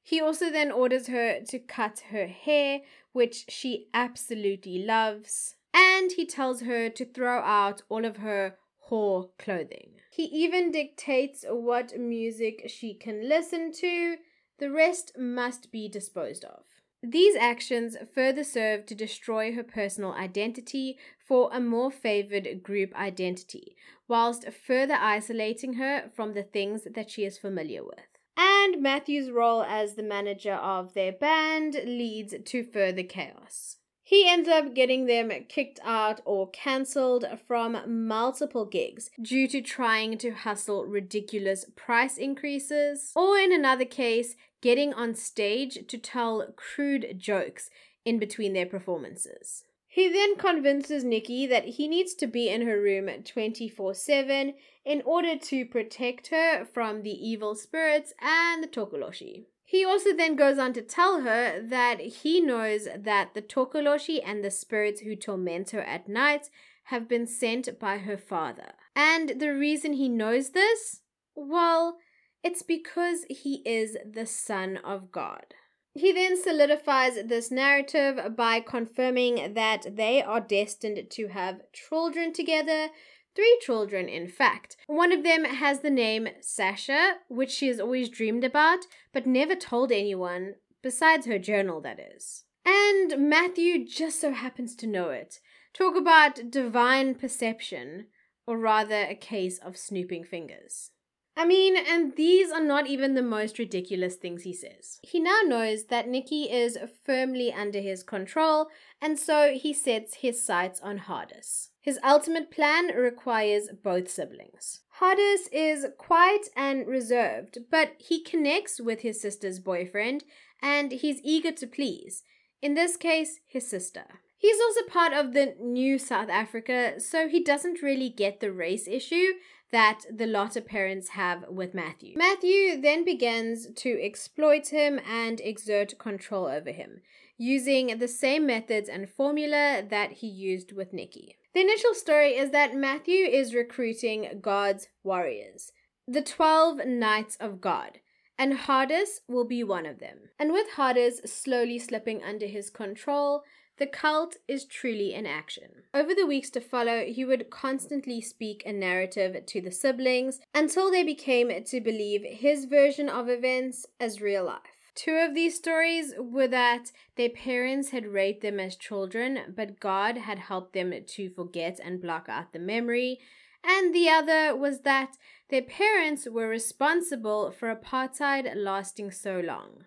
He also then orders her to cut her hair, which she absolutely loves, and he tells her to throw out all of her whore clothing. He even dictates what music she can listen to, the rest must be disposed of. These actions further serve to destroy her personal identity for a more favored group identity, whilst further isolating her from the things that she is familiar with. And Matthew's role as the manager of their band leads to further chaos. He ends up getting them kicked out or cancelled from multiple gigs due to trying to hustle ridiculous price increases, or in another case, getting on stage to tell crude jokes in between their performances. He then convinces Nikki that he needs to be in her room 24 7 in order to protect her from the evil spirits and the Tokoloshi. He also then goes on to tell her that he knows that the Tokoloshi and the spirits who torment her at night have been sent by her father. And the reason he knows this? Well, it's because he is the Son of God. He then solidifies this narrative by confirming that they are destined to have children together. Three children, in fact. One of them has the name Sasha, which she has always dreamed about, but never told anyone, besides her journal, that is. And Matthew just so happens to know it. Talk about divine perception, or rather a case of snooping fingers. I mean, and these are not even the most ridiculous things he says. He now knows that Nikki is firmly under his control, and so he sets his sights on Hardus. His ultimate plan requires both siblings. Hardus is quiet and reserved, but he connects with his sister's boyfriend, and he's eager to please. In this case, his sister. He's also part of the new South Africa, so he doesn't really get the race issue that the Lotter parents have with Matthew. Matthew then begins to exploit him and exert control over him, using the same methods and formula that he used with Nikki. The initial story is that Matthew is recruiting God's warriors, the 12 Knights of God, and Hardus will be one of them. And with Hardus slowly slipping under his control, the cult is truly in action. Over the weeks to follow, he would constantly speak a narrative to the siblings until they became to believe his version of events as real life. Two of these stories were that their parents had raped them as children, but God had helped them to forget and block out the memory. And the other was that their parents were responsible for apartheid lasting so long.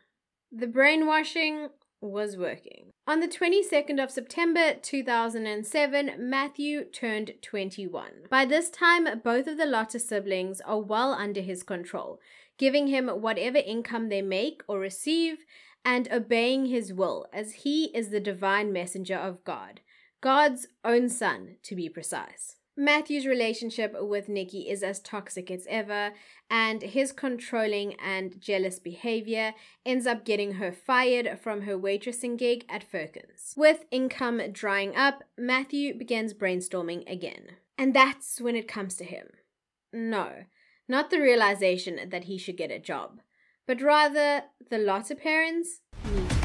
The brainwashing was working. On the 22nd of September 2007, Matthew turned 21. By this time, both of the Lotter siblings are well under his control, giving him whatever income they make or receive and obeying his will, as he is the divine messenger of God, God's own son, to be precise. Matthew's relationship with Nikki is as toxic as ever, and his controlling and jealous behavior ends up getting her fired from her waitressing gig at Firkins. With income drying up, Matthew begins brainstorming again. And that's when it comes to him. No, not the realization that he should get a job, but rather the Lotter parents need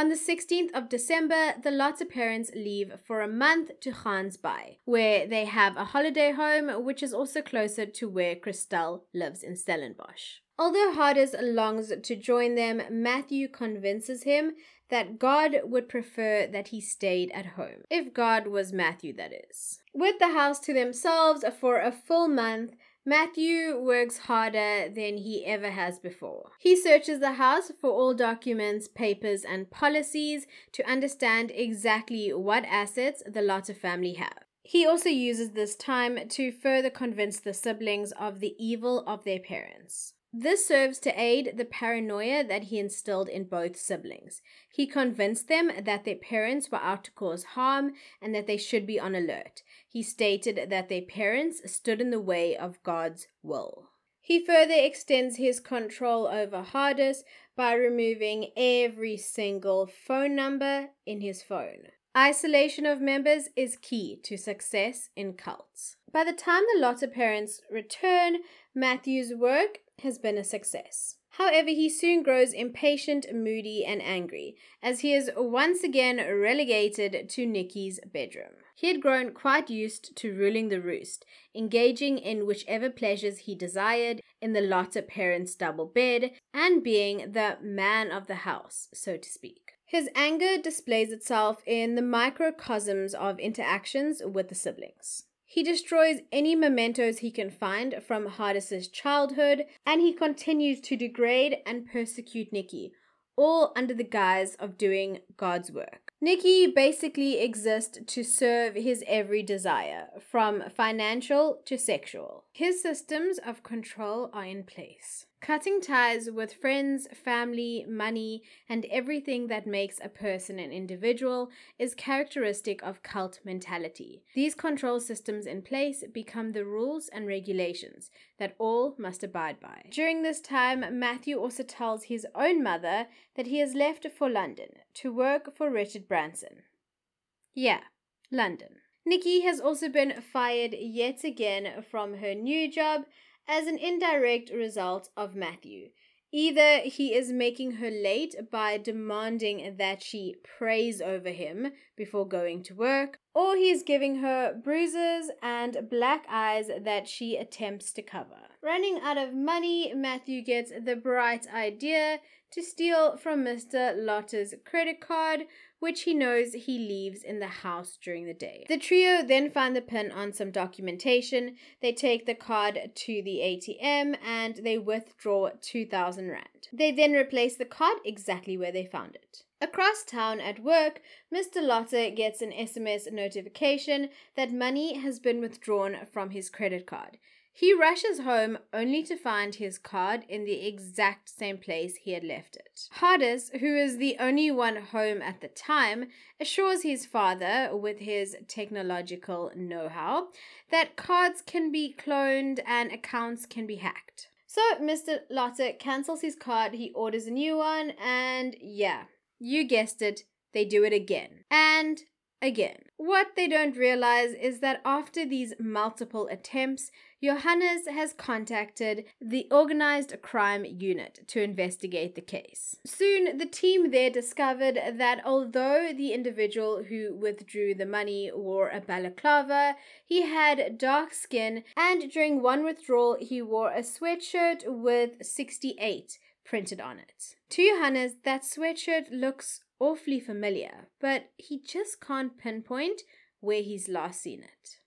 On the 16th of December, the Lotter parents leave for a month to Gansbaai, where they have a holiday home, which is also closer to where Christelle lives in Stellenbosch. Although Hardus longs to join them, Matthew convinces him that God would prefer that he stayed at home. If God was Matthew, that is. With the house to themselves for a full month, Matthew works harder than he ever has before. He searches the house for all documents, papers, and policies to understand exactly what assets the Lotter family have. He also uses this time to further convince the siblings of the evil of their parents. This serves to aid the paranoia that he instilled in both siblings. He convinced them that their parents were out to cause harm and that they should be on alert. He stated that their parents stood in the way of God's will. He further extends his control over Hardus by removing every single phone number in his phone. Isolation of members is key to success in cults. By the time the Lotter parents return, Matthew's work has been a success. However, he soon grows impatient, moody, and angry as he is once again relegated to Nikki's bedroom. He had grown quite used to ruling the roost, engaging in whichever pleasures he desired in the Lotter parents' double bed, and being the man of the house, so to speak. His anger displays itself in the microcosms of interactions with the siblings. He destroys any mementos he can find from Hardus's childhood, and he continues to degrade and persecute Nikki, all under the guise of doing God's work. Nikki basically exists to serve his every desire, from financial to sexual. His systems of control are in place. Cutting ties with friends, family, money, and everything that makes a person an individual is characteristic of cult mentality. These control systems in place become the rules and regulations that all must abide by. During this time, Matthew also tells his own mother that he has left for London to work for Richard Branson. Yeah, London. Nikki has also been fired yet again from her new job as an indirect result of Matthew. Either he is making her late by demanding that she prays over him before going to work, or he's giving her bruises and black eyes that she attempts to cover. Running out of money, Matthew gets the bright idea to steal from Mr. Lotter's credit card, which he knows he leaves in the house during the day. The trio then find the pin on some documentation. They take the card to the ATM and they withdraw 2000 Rand. They then replace the card exactly where they found it. Across town at work, Mr. Lotter gets an SMS notification that money has been withdrawn from his credit card. He rushes home only to find his card in the exact same place he had left it. Hardus, who is the only one home at the time, assures his father, with his technological know how, that cards can be cloned and accounts can be hacked. So Mr. Lotter cancels his card, he orders a new one, and yeah, you guessed it, they do it again. And again. What they don't realize is that after these multiple attempts, Johannes has contacted the Organized Crime Unit to investigate the case. Soon, the team there discovered that although the individual who withdrew the money wore a balaclava, he had dark skin, and during one withdrawal, he wore a sweatshirt with 68 printed on it. To Johannes, that sweatshirt looks awfully familiar, but he just can't pinpoint where he's last seen it.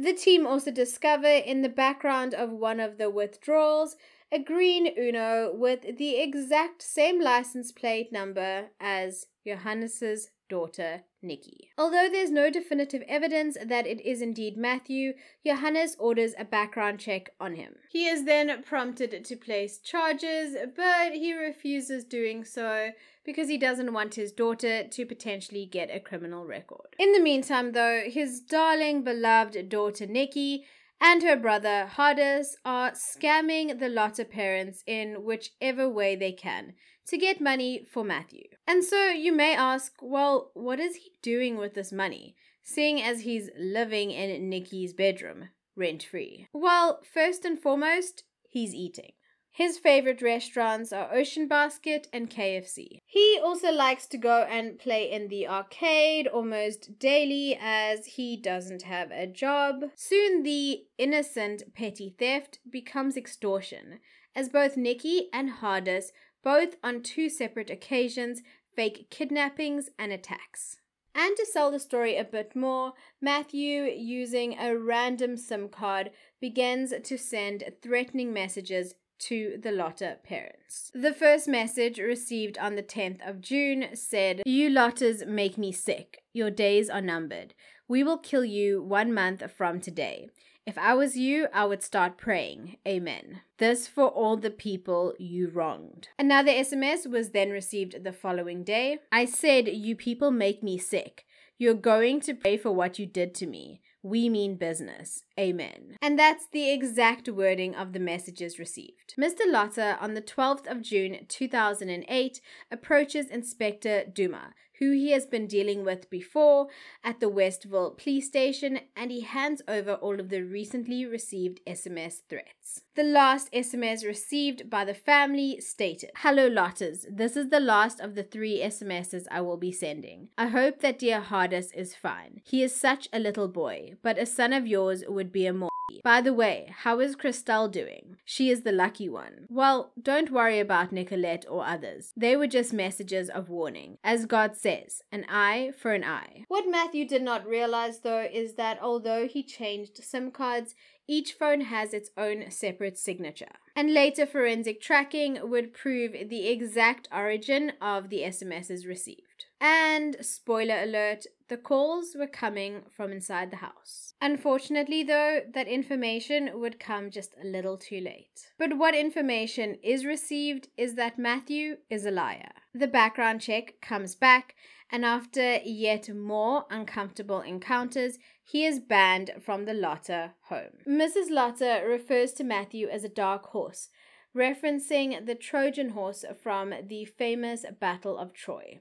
The team also discover in the background of one of the withdrawals a green Uno with the exact same license plate number as Johannes's daughter Nikki. Although there's no definitive evidence that it is indeed Matthew, Johannes orders a background check on him. He is then prompted to place charges, but he refuses doing so because he doesn't want his daughter to potentially get a criminal record. In the meantime, though, his darling, beloved daughter Nikki and her brother Hardus are scamming the Lotter parents in whichever way they can to get money for Matthew. And so you may ask, well, what is he doing with this money, seeing as he's living in Nikki's bedroom, rent free? Well, first and foremost, he's eating. His favorite restaurants are Ocean Basket and KFC. He also likes to go and play in the arcade almost daily as he doesn't have a job. Soon the innocent petty theft becomes extortion as both Nikki and Hardus both on two separate occasions fake kidnappings and attacks. And to sell the story a bit more, Matthew, using a random SIM card, begins to send threatening messages to the Lotter parents. The first message received on the 10th of June said, You Lotters make me sick. Your days are numbered. We will kill you one month from today. If I was you, I would start praying. Amen. This for all the people you wronged. Another SMS was then received the following day. I said, You people make me sick. You're going to pay for what you did to me. We mean business. Amen. And that's the exact wording of the messages received. Mr. Lotter, on the 12th of June 2008, approaches Inspector Duma, who he has been dealing with before at the Westville police station, and he hands over all of the recently received SMS threats. The last SMS received by the family stated Hello, Lotters. This is the last of the three SMSs I will be sending. I hope that dear Hardus is fine. He is such a little boy, but a son of yours would be a more by the way, how is Christelle doing? She is the lucky one. Well, don't worry about Nicolette or others. They were just messages of warning. As God says, an eye for an eye. What Matthew did not realize, though, is that although he changed SIM cards, each phone has its own separate signature. And later forensic tracking would prove the exact origin of the SMSs received. And spoiler alert, the calls were coming from inside the house. Unfortunately, though, that information would come just a little too late. But what information is received is that Matthew is a liar. The background check comes back, and after yet more uncomfortable encounters, he is banned from the Lotter home. Mrs. Lotter refers to Matthew as a dark horse, referencing the Trojan horse from the famous Battle of Troy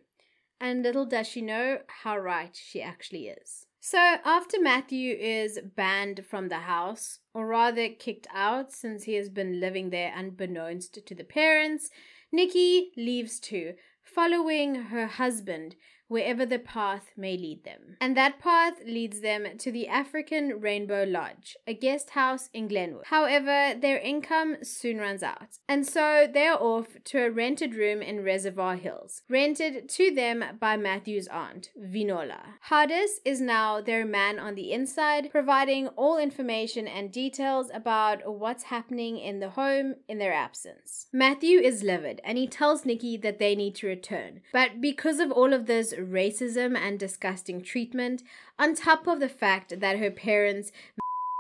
and little does she know how right she actually is. So, after Matthew is banned from the house, or rather kicked out since he has been living there unbeknownst to the parents, Nikki leaves too, following her husband wherever the path may lead them. And that path leads them to the African Rainbow Lodge, a guest house in Glenwood. However, their income soon runs out, and so they are off to a rented room in Reservoir Hills, rented to them by Matthew's aunt, Vinola. Hardus is now their man on the inside, providing all information and details about what's happening in the home in their absence. Matthew is livid and he tells Nikki that they need to return, but because of all of this racism and disgusting treatment, on top of the fact that her parents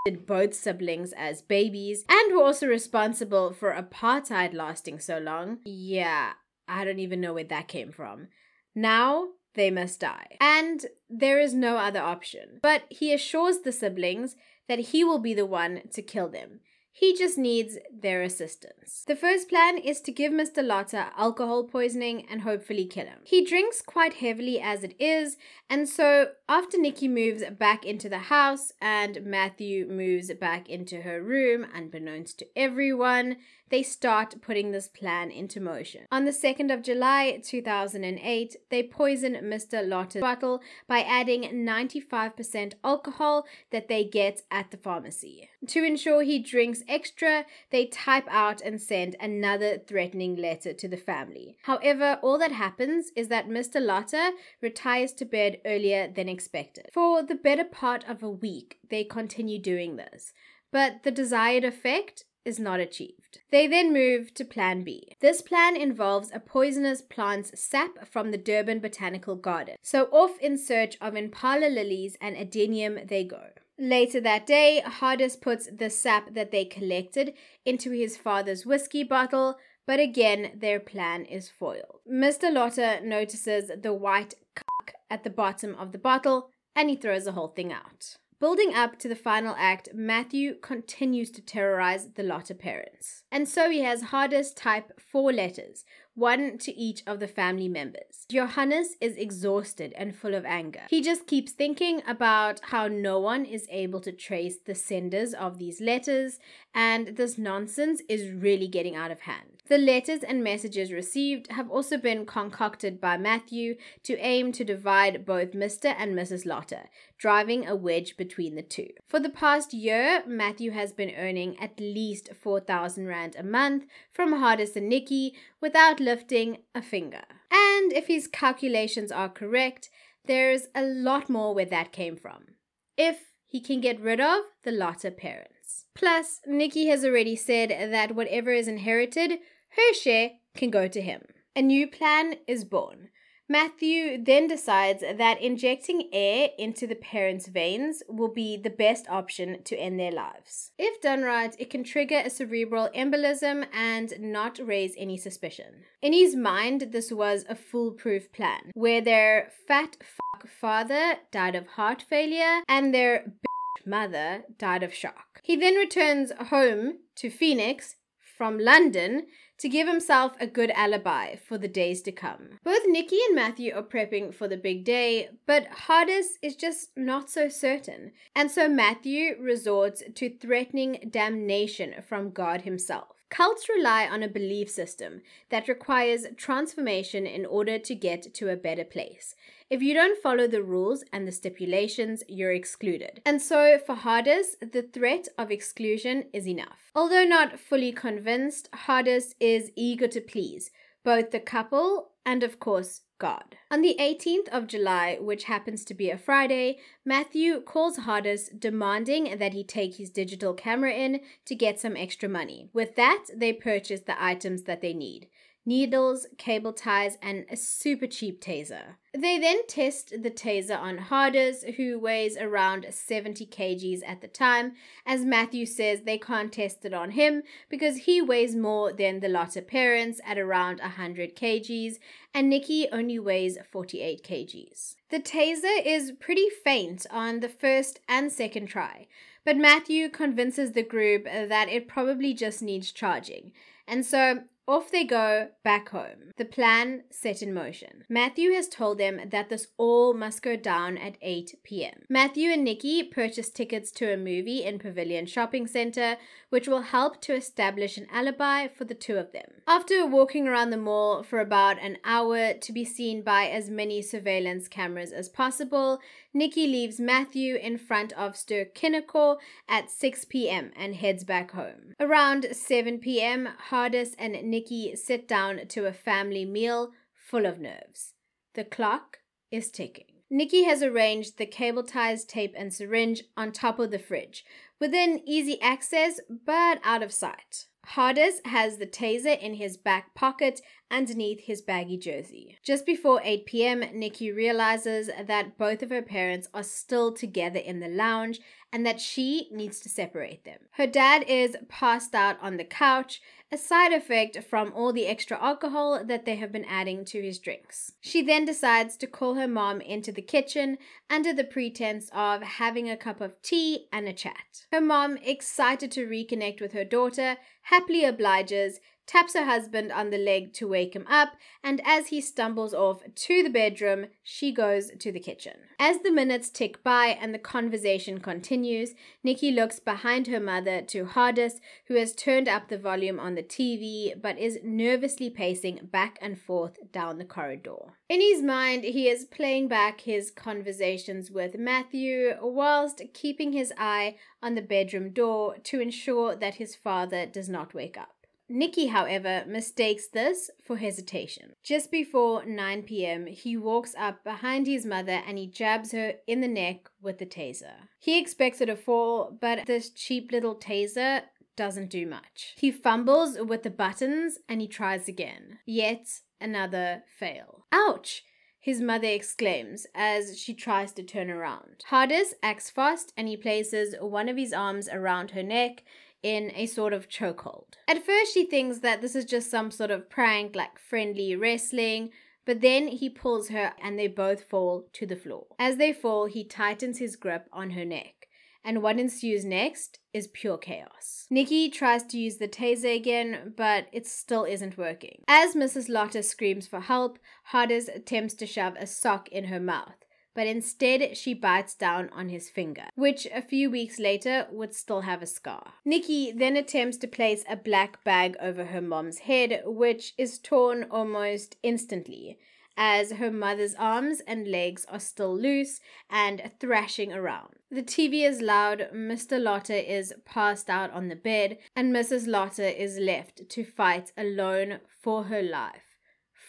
did both siblings as babies and were also responsible for apartheid lasting so long. Yeah, I don't even know where that came from. Now they must die. And there is no other option. But he assures the siblings that he will be the one to kill them. He just needs their assistance. The first plan is to give Mr. Lotter alcohol poisoning and hopefully kill him. He drinks quite heavily as it is, and so after Nikki moves back into the house and Matthew moves back into her room, unbeknownst to everyone, they start putting this plan into motion. On the 2nd of July 2008, they poison Mr. Lotter's bottle by adding 95% alcohol that they get at the pharmacy. To ensure he drinks extra, they type out and send another threatening letter to the family. However, all that happens is that Mr. Lotter retires to bed earlier than expected. For the better part of a week, they continue doing this. But the desired effect is not achieved. They then move to Plan B. This plan involves a poisonous plant's sap from the Durban Botanical Garden. So, off in search of impala lilies and adenium they go. Later that day, Hardus puts the sap that they collected into his father's whiskey bottle, but again, their plan is foiled. Mr. Lotter notices the white cuck at the bottom of the bottle and he throws the whole thing out. Building up to the final act, Matthew continues to terrorize the Lotter parents. And so he has Hardus type four letters, one to each of the family members. Johannes is exhausted and full of anger. He just keeps thinking about how no one is able to trace the senders of these letters, and this nonsense is really getting out of hand. The letters and messages received have also been concocted by Matthew to aim to divide both Mr. and Mrs. Lotter, driving a wedge between the two. For the past year, Matthew has been earning at least 4,000 Rand a month from Hardus and Nikki without lifting a finger. And if his calculations are correct, there's a lot more where that came from. If he can get rid of the Lotter parents. Plus, Nikki has already said that whatever is inherited her share can go to him. A new plan is born. Matthew then decides that injecting air into the parents' veins will be the best option to end their lives. If done right, it can trigger a cerebral embolism and not raise any suspicion. In his mind, this was a foolproof plan, where their fat fuck father died of heart failure and their bitch mother died of shock. He then returns home to Phoenix from London to give himself a good alibi for the days to come. Both Nikki and Matthew are prepping for the big day, but Hardus is just not so certain. And so Matthew resorts to threatening damnation from God himself. Cults rely on a belief system that requires transformation in order to get to a better place. If you don't follow the rules and the stipulations, you're excluded. And so for Hardus, the threat of exclusion is enough. Although not fully convinced, Hardus is eager to please both the couple and, of course, God. On the 18th of July, which happens to be a Friday, Matthew calls Hardus demanding that he take his digital camera in to get some extra money. With that, they purchase the items that they need needles, cable ties, and a super cheap taser. They then test the taser on Hardus, who weighs around 70 kgs at the time, as Matthew says they can't test it on him because he weighs more than the Lotter parents at around 100 kgs, and Nikki only weighs 48 kgs. The taser is pretty faint on the first and second try, but Matthew convinces the group that it probably just needs charging. And so Off they go back home. The plan set in motion. Matthew has told them that this all must go down at 8 p.m. Matthew and Nikki purchase tickets to a movie in Pavilion Shopping Center, which will help to establish an alibi for the two of them. After walking around the mall for about an hour to be seen by as many surveillance cameras as possible, Nikki leaves Matthew in front of Ster-Kinekor at 6 p.m. and heads back home. Around 7 p.m., Hardus and Nikki sit down to a family meal full of nerves. The clock is ticking. Nikki has arranged the cable ties, tape, and syringe on top of the fridge, within easy access but out of sight. Hardus has the taser in his back pocket underneath his baggy jersey. Just before 8 p.m., Nikki realizes that both of her parents are still together in the lounge and that she needs to separate them. Her dad is passed out on the couch, a side effect from all the extra alcohol that they have been adding to his drinks. She then decides to call her mom into the kitchen under the pretense of having a cup of tea and a chat. Her mom, excited to reconnect with her daughter, happily obliges taps her husband on the leg to wake him up, and as he stumbles off to the bedroom, she goes to the kitchen. As the minutes tick by and the conversation continues, Nikki looks behind her mother to Hardus, who has turned up the volume on the TV but is nervously pacing back and forth down the corridor. In his mind, he is playing back his conversations with Matthew whilst keeping his eye on the bedroom door to ensure that his father does not wake up. Nikki, however, mistakes this for hesitation. Just before 9 pm, he walks up behind his mother and he jabs her in the neck with the taser. He expects her to fall, but this cheap little taser doesn't do much. He fumbles with the buttons and he tries again. Yet another fail. Ouch! His mother exclaims as she tries to turn around. Hardus acts fast and he places one of his arms around her neck in a sort of chokehold. At first, she thinks that this is just some sort of prank, like friendly wrestling, but then he pulls her and they both fall to the floor. As they fall, he tightens his grip on her neck. And what ensues next is pure chaos. Nikki tries to use the taser again, but it still isn't working. As Mrs. Lotter screams for help, Hardus attempts to shove a sock in her mouth but instead she bites down on his finger, which a few weeks later would still have a scar. Nikki then attempts to place a black bag over her mom's head, which is torn almost instantly. As her mother's arms and legs are still loose and thrashing around. The TV is loud, Mr. Lotter is passed out on the bed, and Mrs. Lotter is left to fight alone for her life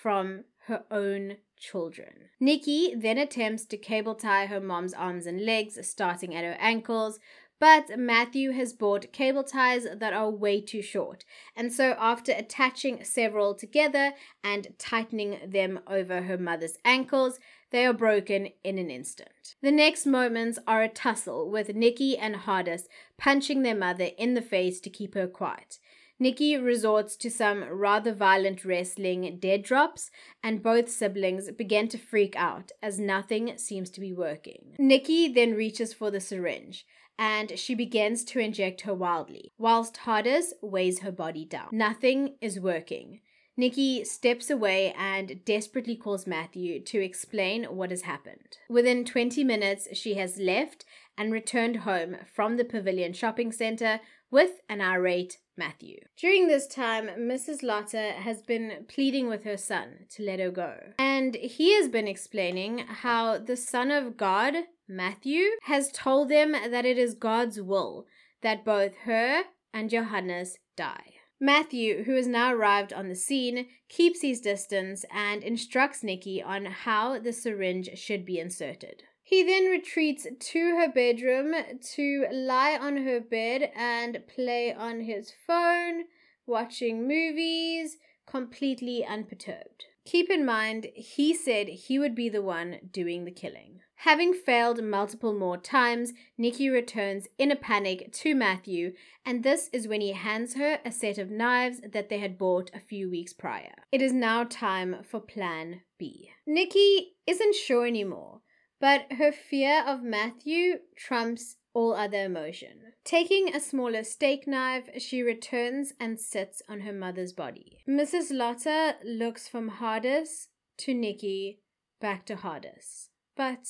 from her own children. Nikki then attempts to cable tie her mom's arms and legs, starting at her ankles, but Matthew has bought cable ties that are way too short, and so after attaching several together and tightening them over her mother's ankles, they are broken in an instant. The next moments are a tussle with Nikki and Hardus punching their mother in the face to keep her quiet. Nikki resorts to some rather violent wrestling dead drops, and both siblings begin to freak out as nothing seems to be working. Nikki then reaches for the syringe and she begins to inject her wildly, whilst Hardus weighs her body down. Nothing is working. Nikki steps away and desperately calls Matthew to explain what has happened. Within 20 minutes, she has left and returned home from the Pavilion shopping center with an irate Matthew. During this time, Mrs. Lotter has been pleading with her son to let her go. And he has been explaining how the Son of God, Matthew, has told them that it is God's will that both her and Johannes die. Matthew, who has now arrived on the scene, keeps his distance and instructs Nikki on how the syringe should be inserted. He then retreats to her bedroom to lie on her bed and play on his phone, watching movies, completely unperturbed. Keep in mind, he said he would be the one doing the killing. Having failed multiple more times, Nikki returns in a panic to Matthew, and this is when he hands her a set of knives that they had bought a few weeks prior. It is now time for Plan B. Nikki isn't sure anymore but her fear of Matthew trumps all other emotion. Taking a smaller steak knife, she returns and sits on her mother's body. Mrs. Lotter looks from Hardus to Nikki, back to Hardus. But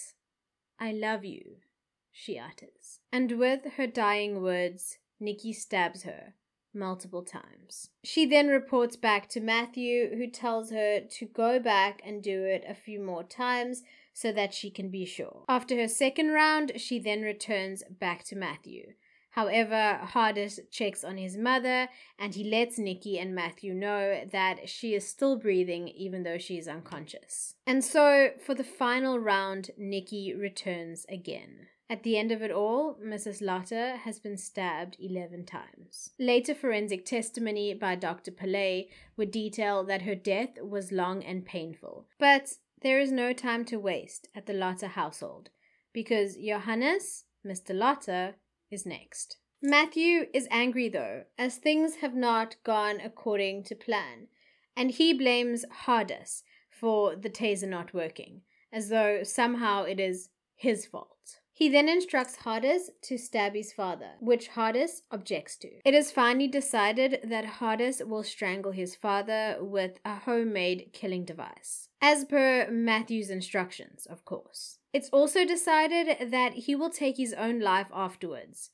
I love you, she utters. And with her dying words, Nikki stabs her multiple times. She then reports back to Matthew, who tells her to go back and do it a few more times so that she can be sure. After her second round, she then returns back to Matthew. However, Hardus checks on his mother and he lets Nikki and Matthew know that she is still breathing even though she is unconscious. And so, for the final round, Nikki returns again. At the end of it all, Mrs. Lotter has been stabbed 11 times. Later forensic testimony by Dr. Pillay would detail that her death was long and painful. But there is no time to waste at the Lotter household because Johannes, Mr. Lotter, is next. Matthew is angry though, as things have not gone according to plan, and he blames Hardus for the taser not working, as though somehow it is his fault. He then instructs Hardus to stab his father, which Hardus objects to. It is finally decided that Hardus will strangle his father with a homemade killing device, as per Matthew's instructions, of course. It's also decided that he will take his own life afterwards,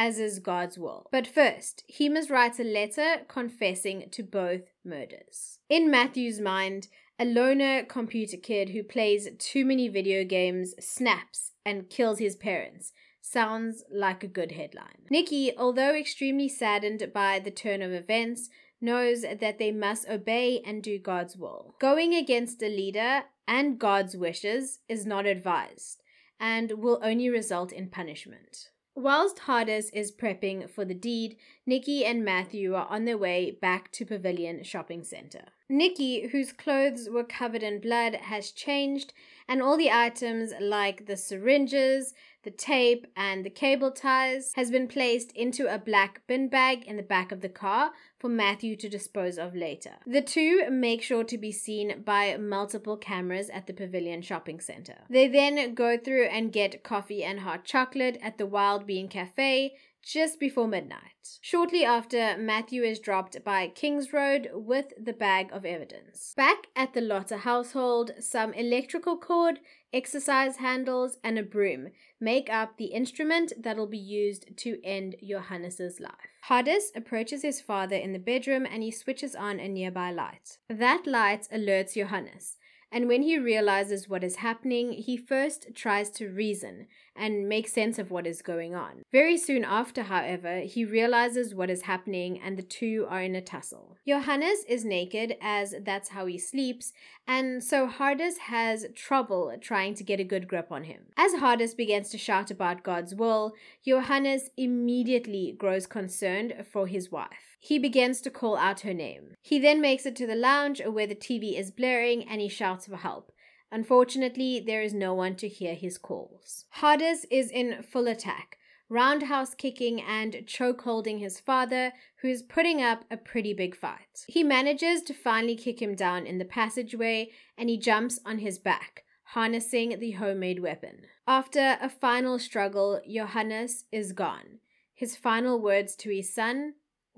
as is God's will. But first, he must write a letter confessing to both murders. In Matthew's mind, a loner computer kid who plays too many video games snaps and kills his parents. Sounds like a good headline. Nikki, although extremely saddened by the turn of events, knows that they must obey and do God's will. Going against a leader and God's wishes is not advised and will only result in punishment. Whilst Hardus is prepping for the deed, Nikki and Matthew are on their way back to Pavilion Shopping Center. Nikki, whose clothes were covered in blood, has changed, and all the items like the syringes, the tape, and the cable ties has been placed into a black bin bag in the back of the car for Matthew to dispose of later. The two make sure to be seen by multiple cameras at the Pavilion Shopping Center. They then go through and get coffee and hot chocolate at the Wild Bean Cafe just before midnight. Shortly after, Matthew is dropped by Kings Road with the bag of evidence. Back at the Lotter household, some electrical cord, exercise handles, and a broom make up the instrument that'll be used to end Johannes's life. Hardus approaches his father in the bedroom and he switches on a nearby light. That light alerts Johannes, and when he realizes what is happening, he first tries to reason and make sense of what is going on. Very soon after, however, he realizes what is happening and the two are in a tussle. Johannes is naked, as that's how he sleeps, and so Hardus has trouble trying to get a good grip on him. As Hardus begins to shout about God's will, Johannes immediately grows concerned for his wife. He begins to call out her name. He then makes it to the lounge where the TV is blaring and he shouts for help. Unfortunately, there is no one to hear his calls. Hardus is in full attack, roundhouse kicking and choke holding his father, who is putting up a pretty big fight. He manages to finally kick him down in the passageway and he jumps on his back, harnessing the homemade weapon. After a final struggle, Johannes is gone. His final words to his son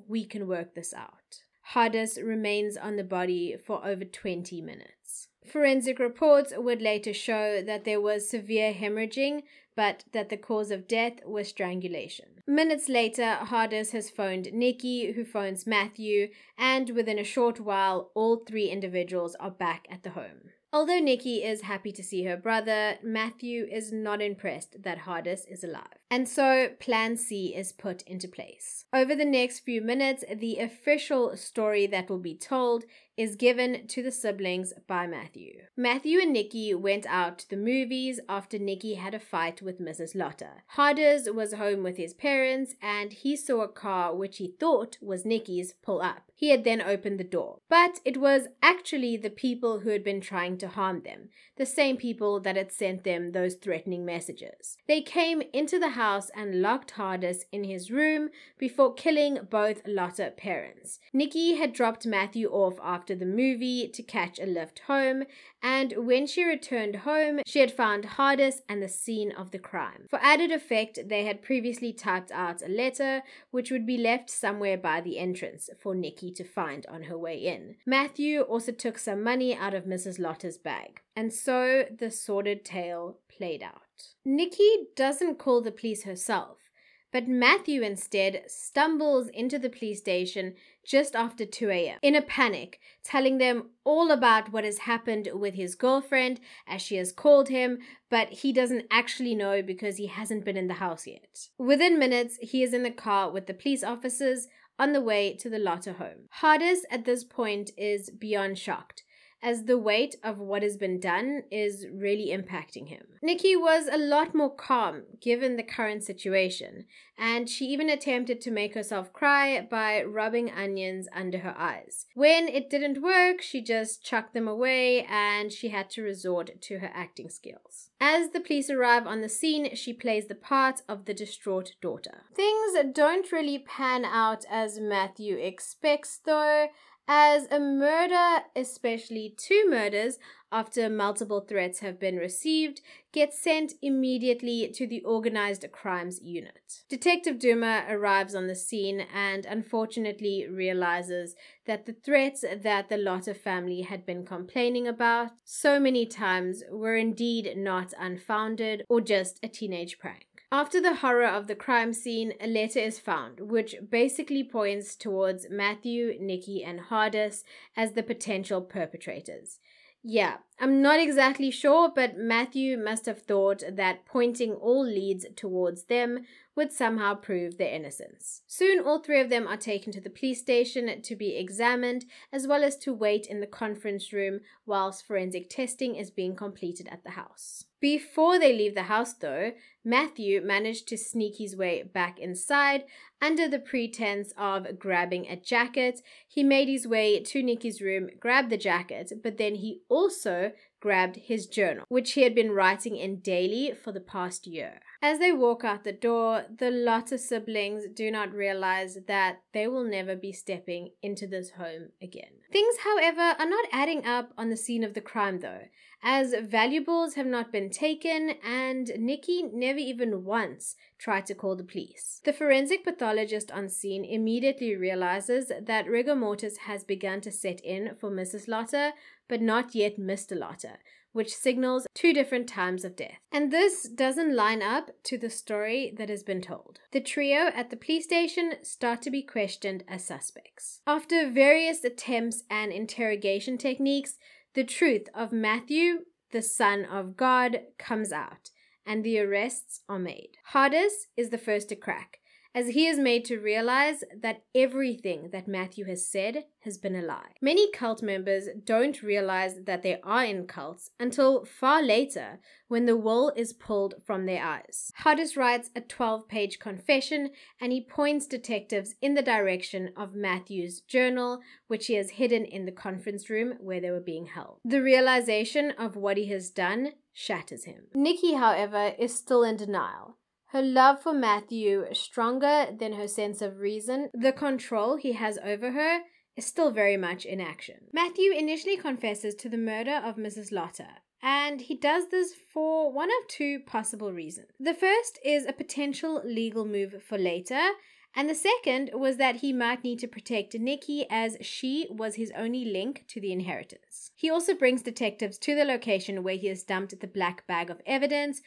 We can work this out. Hardus remains on the body for over 20 minutes. Forensic reports would later show that there was severe hemorrhaging, but that the cause of death was strangulation. Minutes later, Hardus has phoned Nikki, who phones Matthew, and within a short while, all three individuals are back at the home. Although Nikki is happy to see her brother, Matthew is not impressed that Hardus is alive. And so Plan C is put into place. Over the next few minutes, the official story that will be told is given to the siblings by Matthew. Matthew and Nikki went out to the movies after Nikki had a fight with Mrs. Lotter. Hardus was home with his parents and he saw a car which he thought was Nikki's pull up. He had then opened the door. But it was actually the people who had been trying to harm them, the same people that had sent them those threatening messages. They came into the house and locked Hardus in his room before killing both Lotter parents. Nikki had dropped Matthew off after the movie to catch a lift home, and when she returned home, she had found Hardus and the scene of the crime. For added effect, they had previously typed out a letter which would be left somewhere by the entrance for Nikki to find on her way in. Matthew also took some money out of Mrs. Lotter's bag. And so the sordid tale played out. Nikki doesn't call the police herself. But Matthew instead stumbles into the police station just after 2 a.m. in a panic, telling them all about what has happened with his girlfriend, as she has called him, but he doesn't actually know because he hasn't been in the house yet. Within minutes, he is in the car with the police officers on the way to the Lotter home. Hardus at this point is beyond shocked as the weight of what has been done is really impacting him. Nikki was a lot more calm given the current situation, and she even attempted to make herself cry by rubbing onions under her eyes. When it didn't work, she just chucked them away and she had to resort to her acting skills. As the police arrive on the scene, she plays the part of the distraught daughter. Things don't really pan out as Matthew expects, though as a murder, especially two murders, after multiple threats have been received, gets sent immediately to the Organized Crimes Unit. Detective Duma arrives on the scene and unfortunately realizes that the threats that the Lotter family had been complaining about so many times were indeed not unfounded or just a teenage prank. After the horror of the crime scene, a letter is found, which basically points towards Matthew, Nikki, and Hardus as the potential perpetrators. Yeah, I'm not exactly sure, but Matthew must have thought that pointing all leads towards them would somehow prove their innocence. Soon, all three of them are taken to the police station to be examined, as well as to wait in the conference room whilst forensic testing is being completed at the house. Before they leave the house, though, Matthew managed to sneak his way back inside under the pretense of grabbing a jacket. He made his way to Nikki's room, grabbed the jacket, but then he also grabbed his journal, which he had been writing in daily for the past year. As they walk out the door, the Lotter siblings do not realize that they will never be stepping into this home again. Things, however, are not adding up on the scene of the crime, though, as valuables have not been taken and Nikki never even once tried to call the police. The forensic pathologist on scene immediately realizes that rigor mortis has begun to set in for Mrs. Lotter, but not yet Mr. Lotter, which signals two different times of death. And this doesn't line up to the story that has been told. The trio at the police station start to be questioned as suspects. After various attempts and interrogation techniques, the truth of Matthew, the Son of God, comes out, and the arrests are made. Hardus is the first to crack as he is made to realize that everything that Matthew has said has been a lie. Many cult members don't realize that they are in cults until far later when the wool is pulled from their eyes. Hardus writes a 12 page confession and he points detectives in the direction of Matthew's journal, which he has hidden in the conference room where they were being held. The realization of what he has done shatters him. Nikki, however, is still in denial. Her love for Matthew is stronger than her sense of reason. The control he has over her is still very much in action. Matthew initially confesses to the murder of Mrs. Lotter, and he does this for one of two possible reasons. The first is a potential legal move for later, and the second was that he might need to protect Nikki as she was his only link to the inheritance. He also brings detectives to the location where he has dumped the black bag of evidence,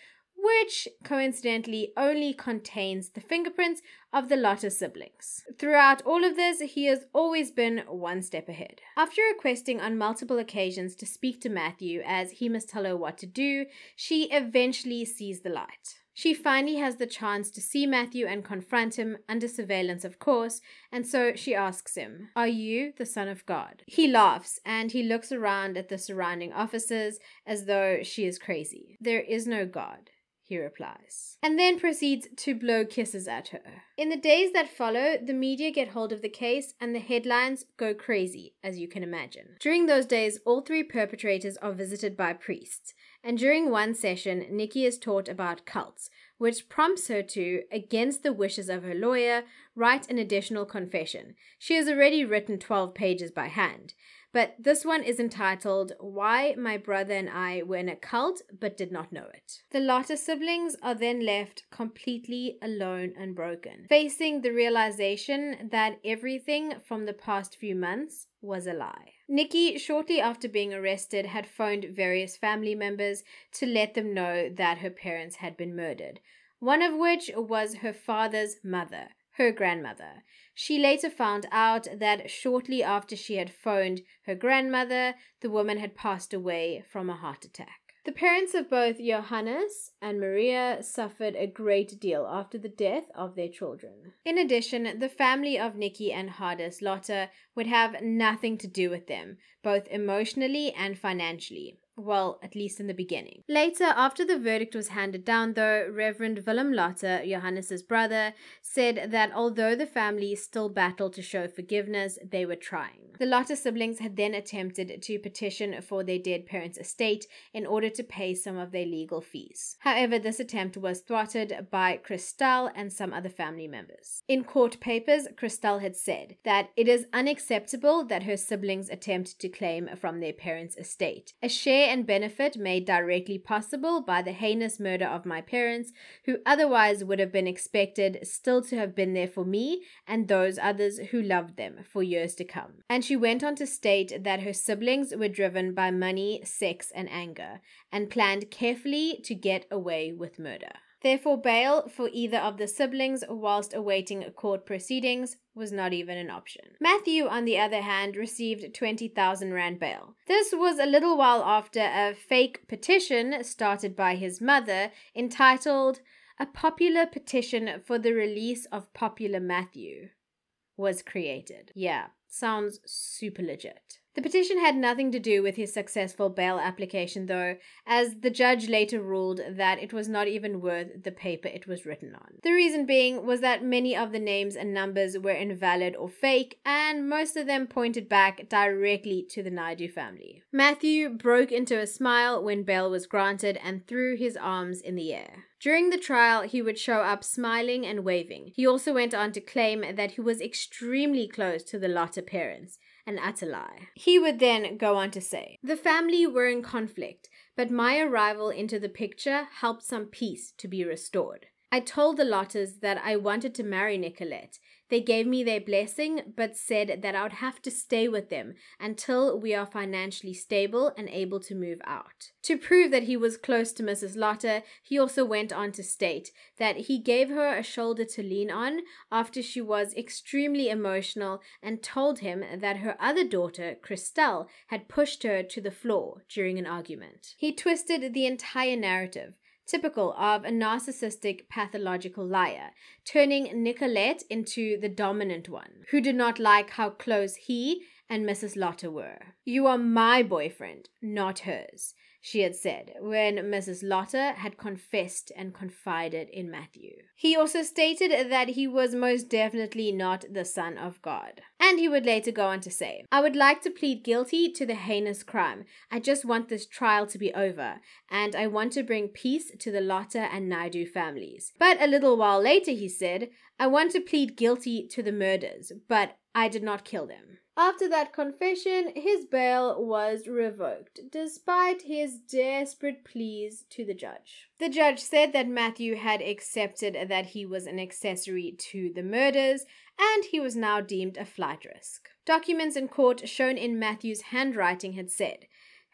which coincidentally only contains the fingerprints of the Lotter siblings. Throughout all of this, he has always been one step ahead. After requesting on multiple occasions to speak to Matthew as he must tell her what to do, she eventually sees the light. She finally has the chance to see Matthew and confront him under surveillance, of course, and so she asks him, Are you the Son of God? He laughs and he looks around at the surrounding officers as though she is crazy. There is no God he replies, and then proceeds to blow kisses at her. In the days that follow, the media get hold of the case and the headlines go crazy, as you can imagine. During those days, all three perpetrators are visited by priests, and during one session, Nikki is taught about cults, which prompts her to, against the wishes of her lawyer, write an additional confession. She has already written 12 pages by hand but this one is entitled Why My Brother and I Were in a Cult But Did Not Know It. The Lotter siblings are then left completely alone and broken, facing the realization that everything from the past few months was a lie. Nikki, shortly after being arrested, had phoned various family members to let them know that her parents had been murdered, one of which was her father's mother, her grandmother. She later found out that shortly after she had phoned her grandmother, the woman had passed away from a heart attack. The parents of both Johannes and Maria suffered a great deal after the death of their children. In addition, the family of Nikki and Hardus Lotter would have nothing to do with them, both emotionally and financially. Well, at least in the beginning. Later, after the verdict was handed down, though, Reverend Willem Lotter, Johannes's brother, said that although the family still battled to show forgiveness, they were trying. The Lotter siblings had then attempted to petition for their dead parents' estate in order to pay some of their legal fees. However, this attempt was thwarted by Christelle and some other family members. In court papers, Christelle had said that it is unacceptable that her siblings attempt to claim from their parents' estate. A share and benefit made directly possible by the heinous murder of my parents, who otherwise would have been expected still to have been there for me and those others who loved them for years to come. And she went on to state that her siblings were driven by money, sex, and anger, and planned carefully to get away with murder. Therefore, bail for either of the siblings whilst awaiting court proceedings was not even an option. Matthew, on the other hand, received 20,000 Rand bail. This was a little while after a fake petition started by his mother entitled A Popular Petition for the Release of Popular Matthew was created. Yeah, sounds super legit. The petition had nothing to do with his successful bail application, though, as the judge later ruled that it was not even worth the paper it was written on. The reason being was that many of the names and numbers were invalid or fake, and most of them pointed back directly to the Naidoo family. Matthew broke into a smile when bail was granted and threw his arms in the air. During the trial, he would show up smiling and waving. He also went on to claim that he was extremely close to the Lotter parents an utter lie. He would then go on to say, The family were in conflict, but my arrival into the picture helped some peace to be restored. I told the Lotters that I wanted to marry Nicolette. They gave me their blessing, but said that I would have to stay with them until we are financially stable and able to move out. To prove that he was close to Mrs. Lotter, he also went on to state that he gave her a shoulder to lean on after she was extremely emotional and told him that her other daughter, Christelle, had pushed her to the floor during an argument. He twisted the entire narrative typical of a narcissistic pathological liar, turning Nicolette into the dominant one, who did not like how close he and Mrs. Lotter were. You are my boyfriend, not hers she had said when Mrs. Lotter had confessed and confided in Matthew. He also stated that he was most definitely not the Son of God. And he would later go on to say, I would like to plead guilty to the heinous crime. I just want this trial to be over, and I want to bring peace to the Lotter and Naidoo families. But a little while later, he said, I want to plead guilty to the murders, but I did not kill them. After that confession, his bail was revoked, despite his desperate pleas to the judge. The judge said that Matthew had accepted that he was an accessory to the murders, and he was now deemed a flight risk. Documents in court shown in Matthew's handwriting had said,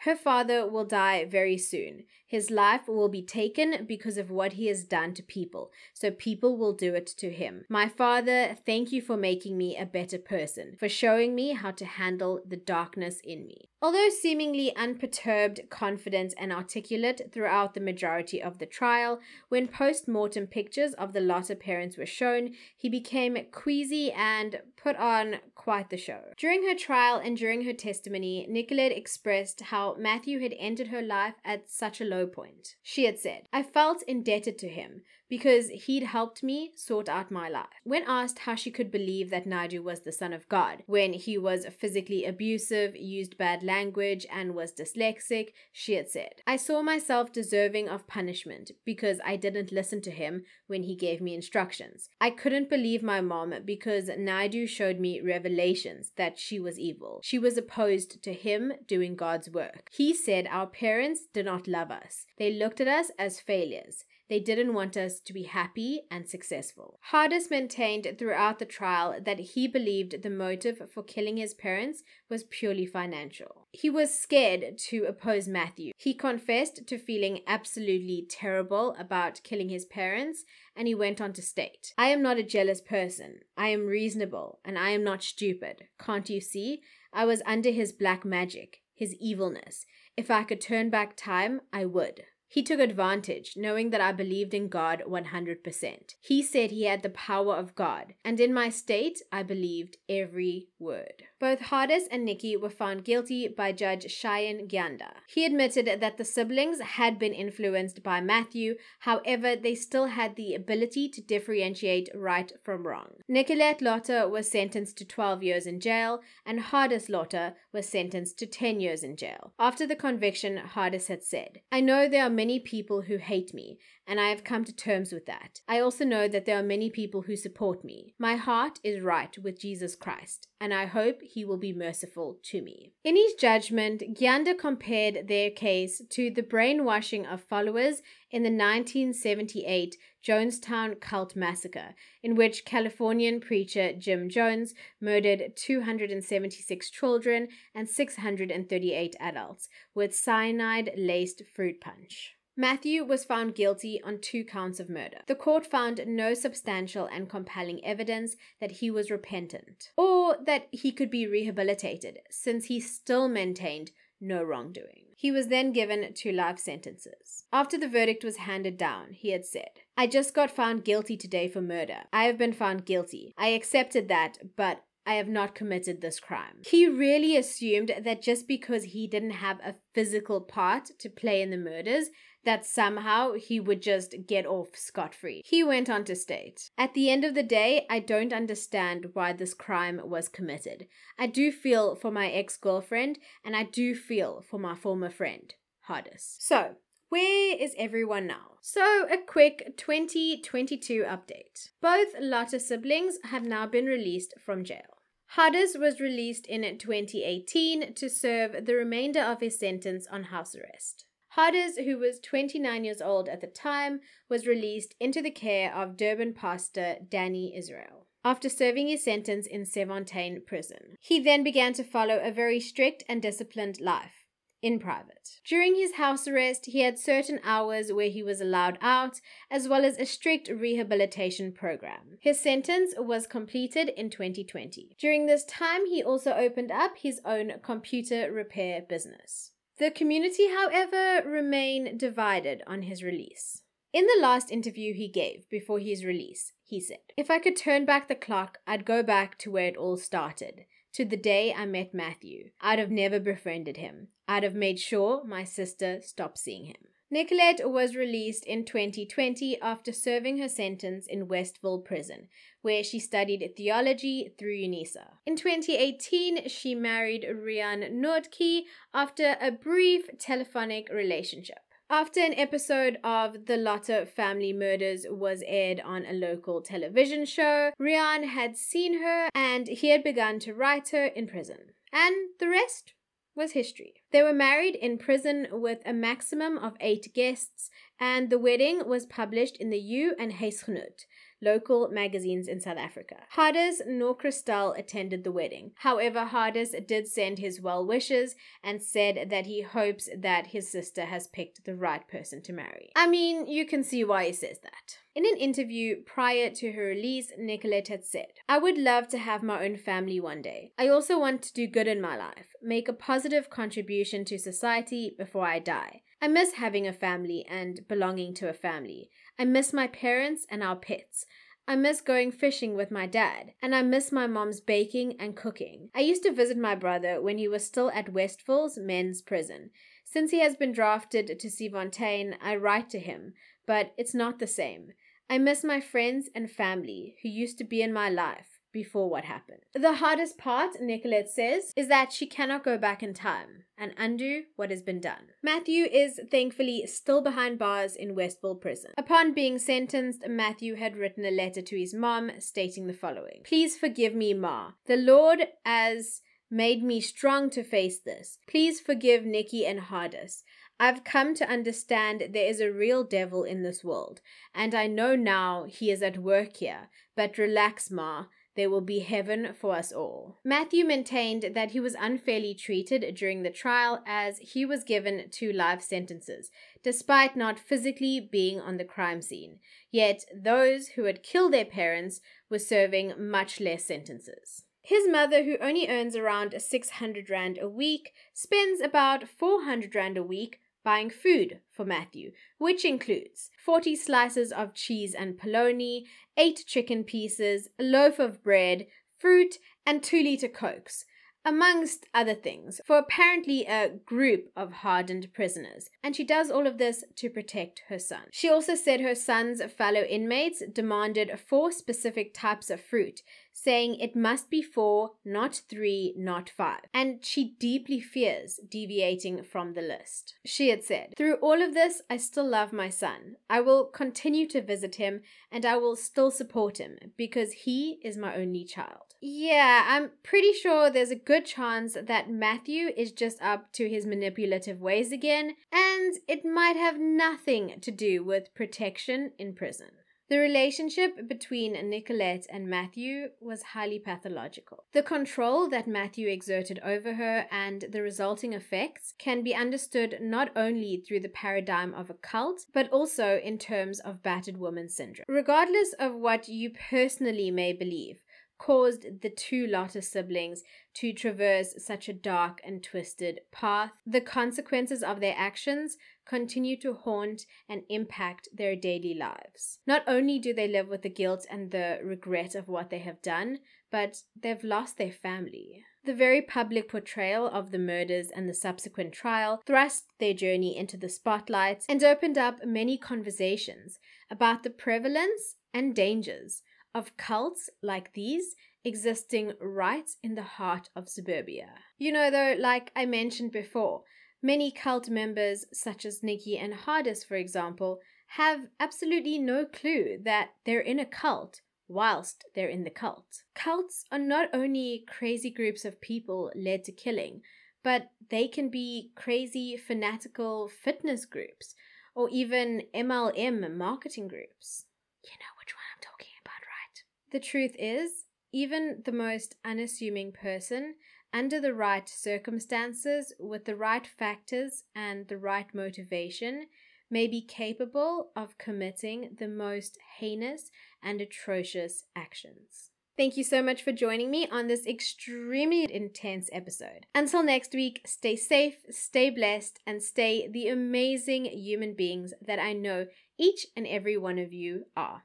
her father will die very soon. His life will be taken because of what he has done to people, so people will do it to him. My father, thank you for making me a better person, for showing me how to handle the darkness in me. Although seemingly unperturbed, confident, and articulate throughout the majority of the trial, when post mortem pictures of the Lotter parents were shown, he became queasy and put on quite the show. During her trial and during her testimony, Nicolette expressed how Matthew had entered her life at such a low point. She had said, I felt indebted to him because he'd helped me sort out my life. When asked how she could believe that Naidoo was the son of God, when he was physically abusive, used bad language, and was dyslexic, she had said, I saw myself deserving of punishment because I didn't listen to him when he gave me instructions. I couldn't believe my mom because Naidoo showed me revelations that she was evil. She was opposed to him doing God's work. He said our parents did not love us, they looked at us as failures. They didn't want us to be happy and successful. Hardus maintained throughout the trial that he believed the motive for killing his parents was purely financial. He was scared to oppose Matthew. He confessed to feeling absolutely terrible about killing his parents, and he went on to state I am not a jealous person. I am reasonable, and I am not stupid. Can't you see? I was under his black magic, his evilness. If I could turn back time, I would. He took advantage, knowing that I believed in God 100%. He said he had the power of God, and in my state, I believed every word. Both Hardus and Nikki were found guilty by Judge Shyam Gyanda. He admitted that the siblings had been influenced by Matthew, however, they still had the ability to differentiate right from wrong. Nicolette Lotter was sentenced to 12 years in jail, and Hardus Lotter was sentenced to 10 years in jail. After the conviction, Hardus had said, I know there are many people who hate me, and I have come to terms with that. I also know that there are many people who support me. My heart is right with Jesus Christ, and I hope he will be merciful to me. In his judgment, Gyanda compared their case to the brainwashing of followers in the 1978 Jonestown cult massacre, in which Californian preacher Jim Jones murdered 276 children and 638 adults with cyanide laced fruit punch. Matthew was found guilty on two counts of murder. The court found no substantial and compelling evidence that he was repentant or that he could be rehabilitated, since he still maintained no wrongdoing. He was then given two life sentences. After the verdict was handed down, he had said, I just got found guilty today for murder. I have been found guilty. I accepted that, but I have not committed this crime. He really assumed that just because he didn't have a physical part to play in the murders, that somehow he would just get off scot free. He went on to state At the end of the day, I don't understand why this crime was committed. I do feel for my ex girlfriend, and I do feel for my former friend, Hardus. So, where is everyone now? So, a quick 2022 update. Both Lotter siblings have now been released from jail. Hardus was released in 2018 to serve the remainder of his sentence on house arrest. Hardus, who was 29 years old at the time, was released into the care of Durban pastor Danny Israel after serving his sentence in Serfontein prison. He then began to follow a very strict and disciplined life in private. During his house arrest, he had certain hours where he was allowed out, as well as a strict rehabilitation program. His sentence was completed in 2020. During this time, he also opened up his own computer repair business. The community, however, remain divided on his release. In the last interview he gave before his release, he said, If I could turn back the clock, I'd go back to where it all started, to the day I met Matthew. I'd have never befriended him. I'd have made sure my sister stopped seeing him. Nicolette was released in 2020 after serving her sentence in Westville Prison, where she studied theology through UNISA. In 2018, she married Rian Nordke after a brief telephonic relationship. After an episode of The Lotter Family Murders was aired on a local television show, Rian had seen her and he had begun to write her in prison. And the rest was history. They were married in prison with a maximum of eight guests, and the wedding was published in the U and Huisgenoot, local magazines in South Africa. Hardus nor Christelle attended the wedding. However, Hardus did send his well wishes and said that he hopes that his sister has picked the right person to marry. I mean, you can see why he says that. In an interview prior to her release, Nicolette had said, I would love to have my own family one day. I also want to do good in my life, make a positive contribution to society before I die. I miss having a family and belonging to a family. I miss my parents and our pets. I miss going fishing with my dad, and I miss my mom's baking and cooking. I used to visit my brother when he was still at Westville's men's prison. Since he has been drafted to Serfontein, I write to him, but it's not the same. I miss my friends and family who used to be in my life before what happened. The hardest part, Nicolette says, is that she cannot go back in time and undo what has been done. Matthew is thankfully still behind bars in Westville prison. Upon being sentenced, Matthew had written a letter to his mom stating the following Please forgive me, Ma. The Lord as made me strong to face this. Please forgive Nikki and Hardus. I've come to understand there is a real devil in this world, and I know now he is at work here. But relax, Ma. There will be heaven for us all. Matthew maintained that he was unfairly treated during the trial as he was given two life sentences, despite not physically being on the crime scene. Yet those who had killed their parents were serving much less sentences. His mother, who only earns around 600 Rand a week, spends about 400 Rand a week buying food for Matthew, which includes 40 slices of cheese and polony, 8 chicken pieces, a loaf of bread, fruit, and 2 liter cokes amongst other things, for apparently a group of hardened prisoners. And she does all of this to protect her son. She also said her son's fellow inmates demanded four specific types of fruit, saying it must be four, not three, not five. And she deeply fears deviating from the list. She had said, Through all of this, I still love my son. I will continue to visit him and I will still support him because he is my only child. Yeah, I'm pretty sure there's a good chance that Matthew is just up to his manipulative ways again, and it might have nothing to do with protection in prison. The relationship between Nicolette and Matthew was highly pathological. The control that Matthew exerted over her and the resulting effects can be understood not only through the paradigm of a cult, but also in terms of battered woman syndrome. Regardless of what you personally may believe, caused the two Lotter siblings to traverse such a dark and twisted path. The consequences of their actions continue to haunt and impact their daily lives. Not only do they live with the guilt and the regret of what they have done, but they've lost their family. The very public portrayal of the murders and the subsequent trial thrust their journey into the spotlight and opened up many conversations about the prevalence and dangers of cults like these existing right in the heart of suburbia. You know, though, like I mentioned before, many cult members, such as Nikki and Hardus, for example, have absolutely no clue that they're in a cult whilst they're in the cult. Cults are not only crazy groups of people led to killing, but they can be crazy fanatical fitness groups or even MLM marketing groups. You know which one I'm talking about, right? The truth is, even the most unassuming person, under the right circumstances, with the right factors and the right motivation, may be capable of committing the most heinous and atrocious actions. Thank you so much for joining me on this extremely intense episode. Until next week, stay safe, stay blessed, and stay the amazing human beings that I know each and every one of you are.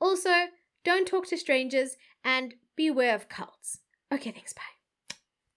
Also, don't talk to strangers and beware of cults. Okay, thanks, bye.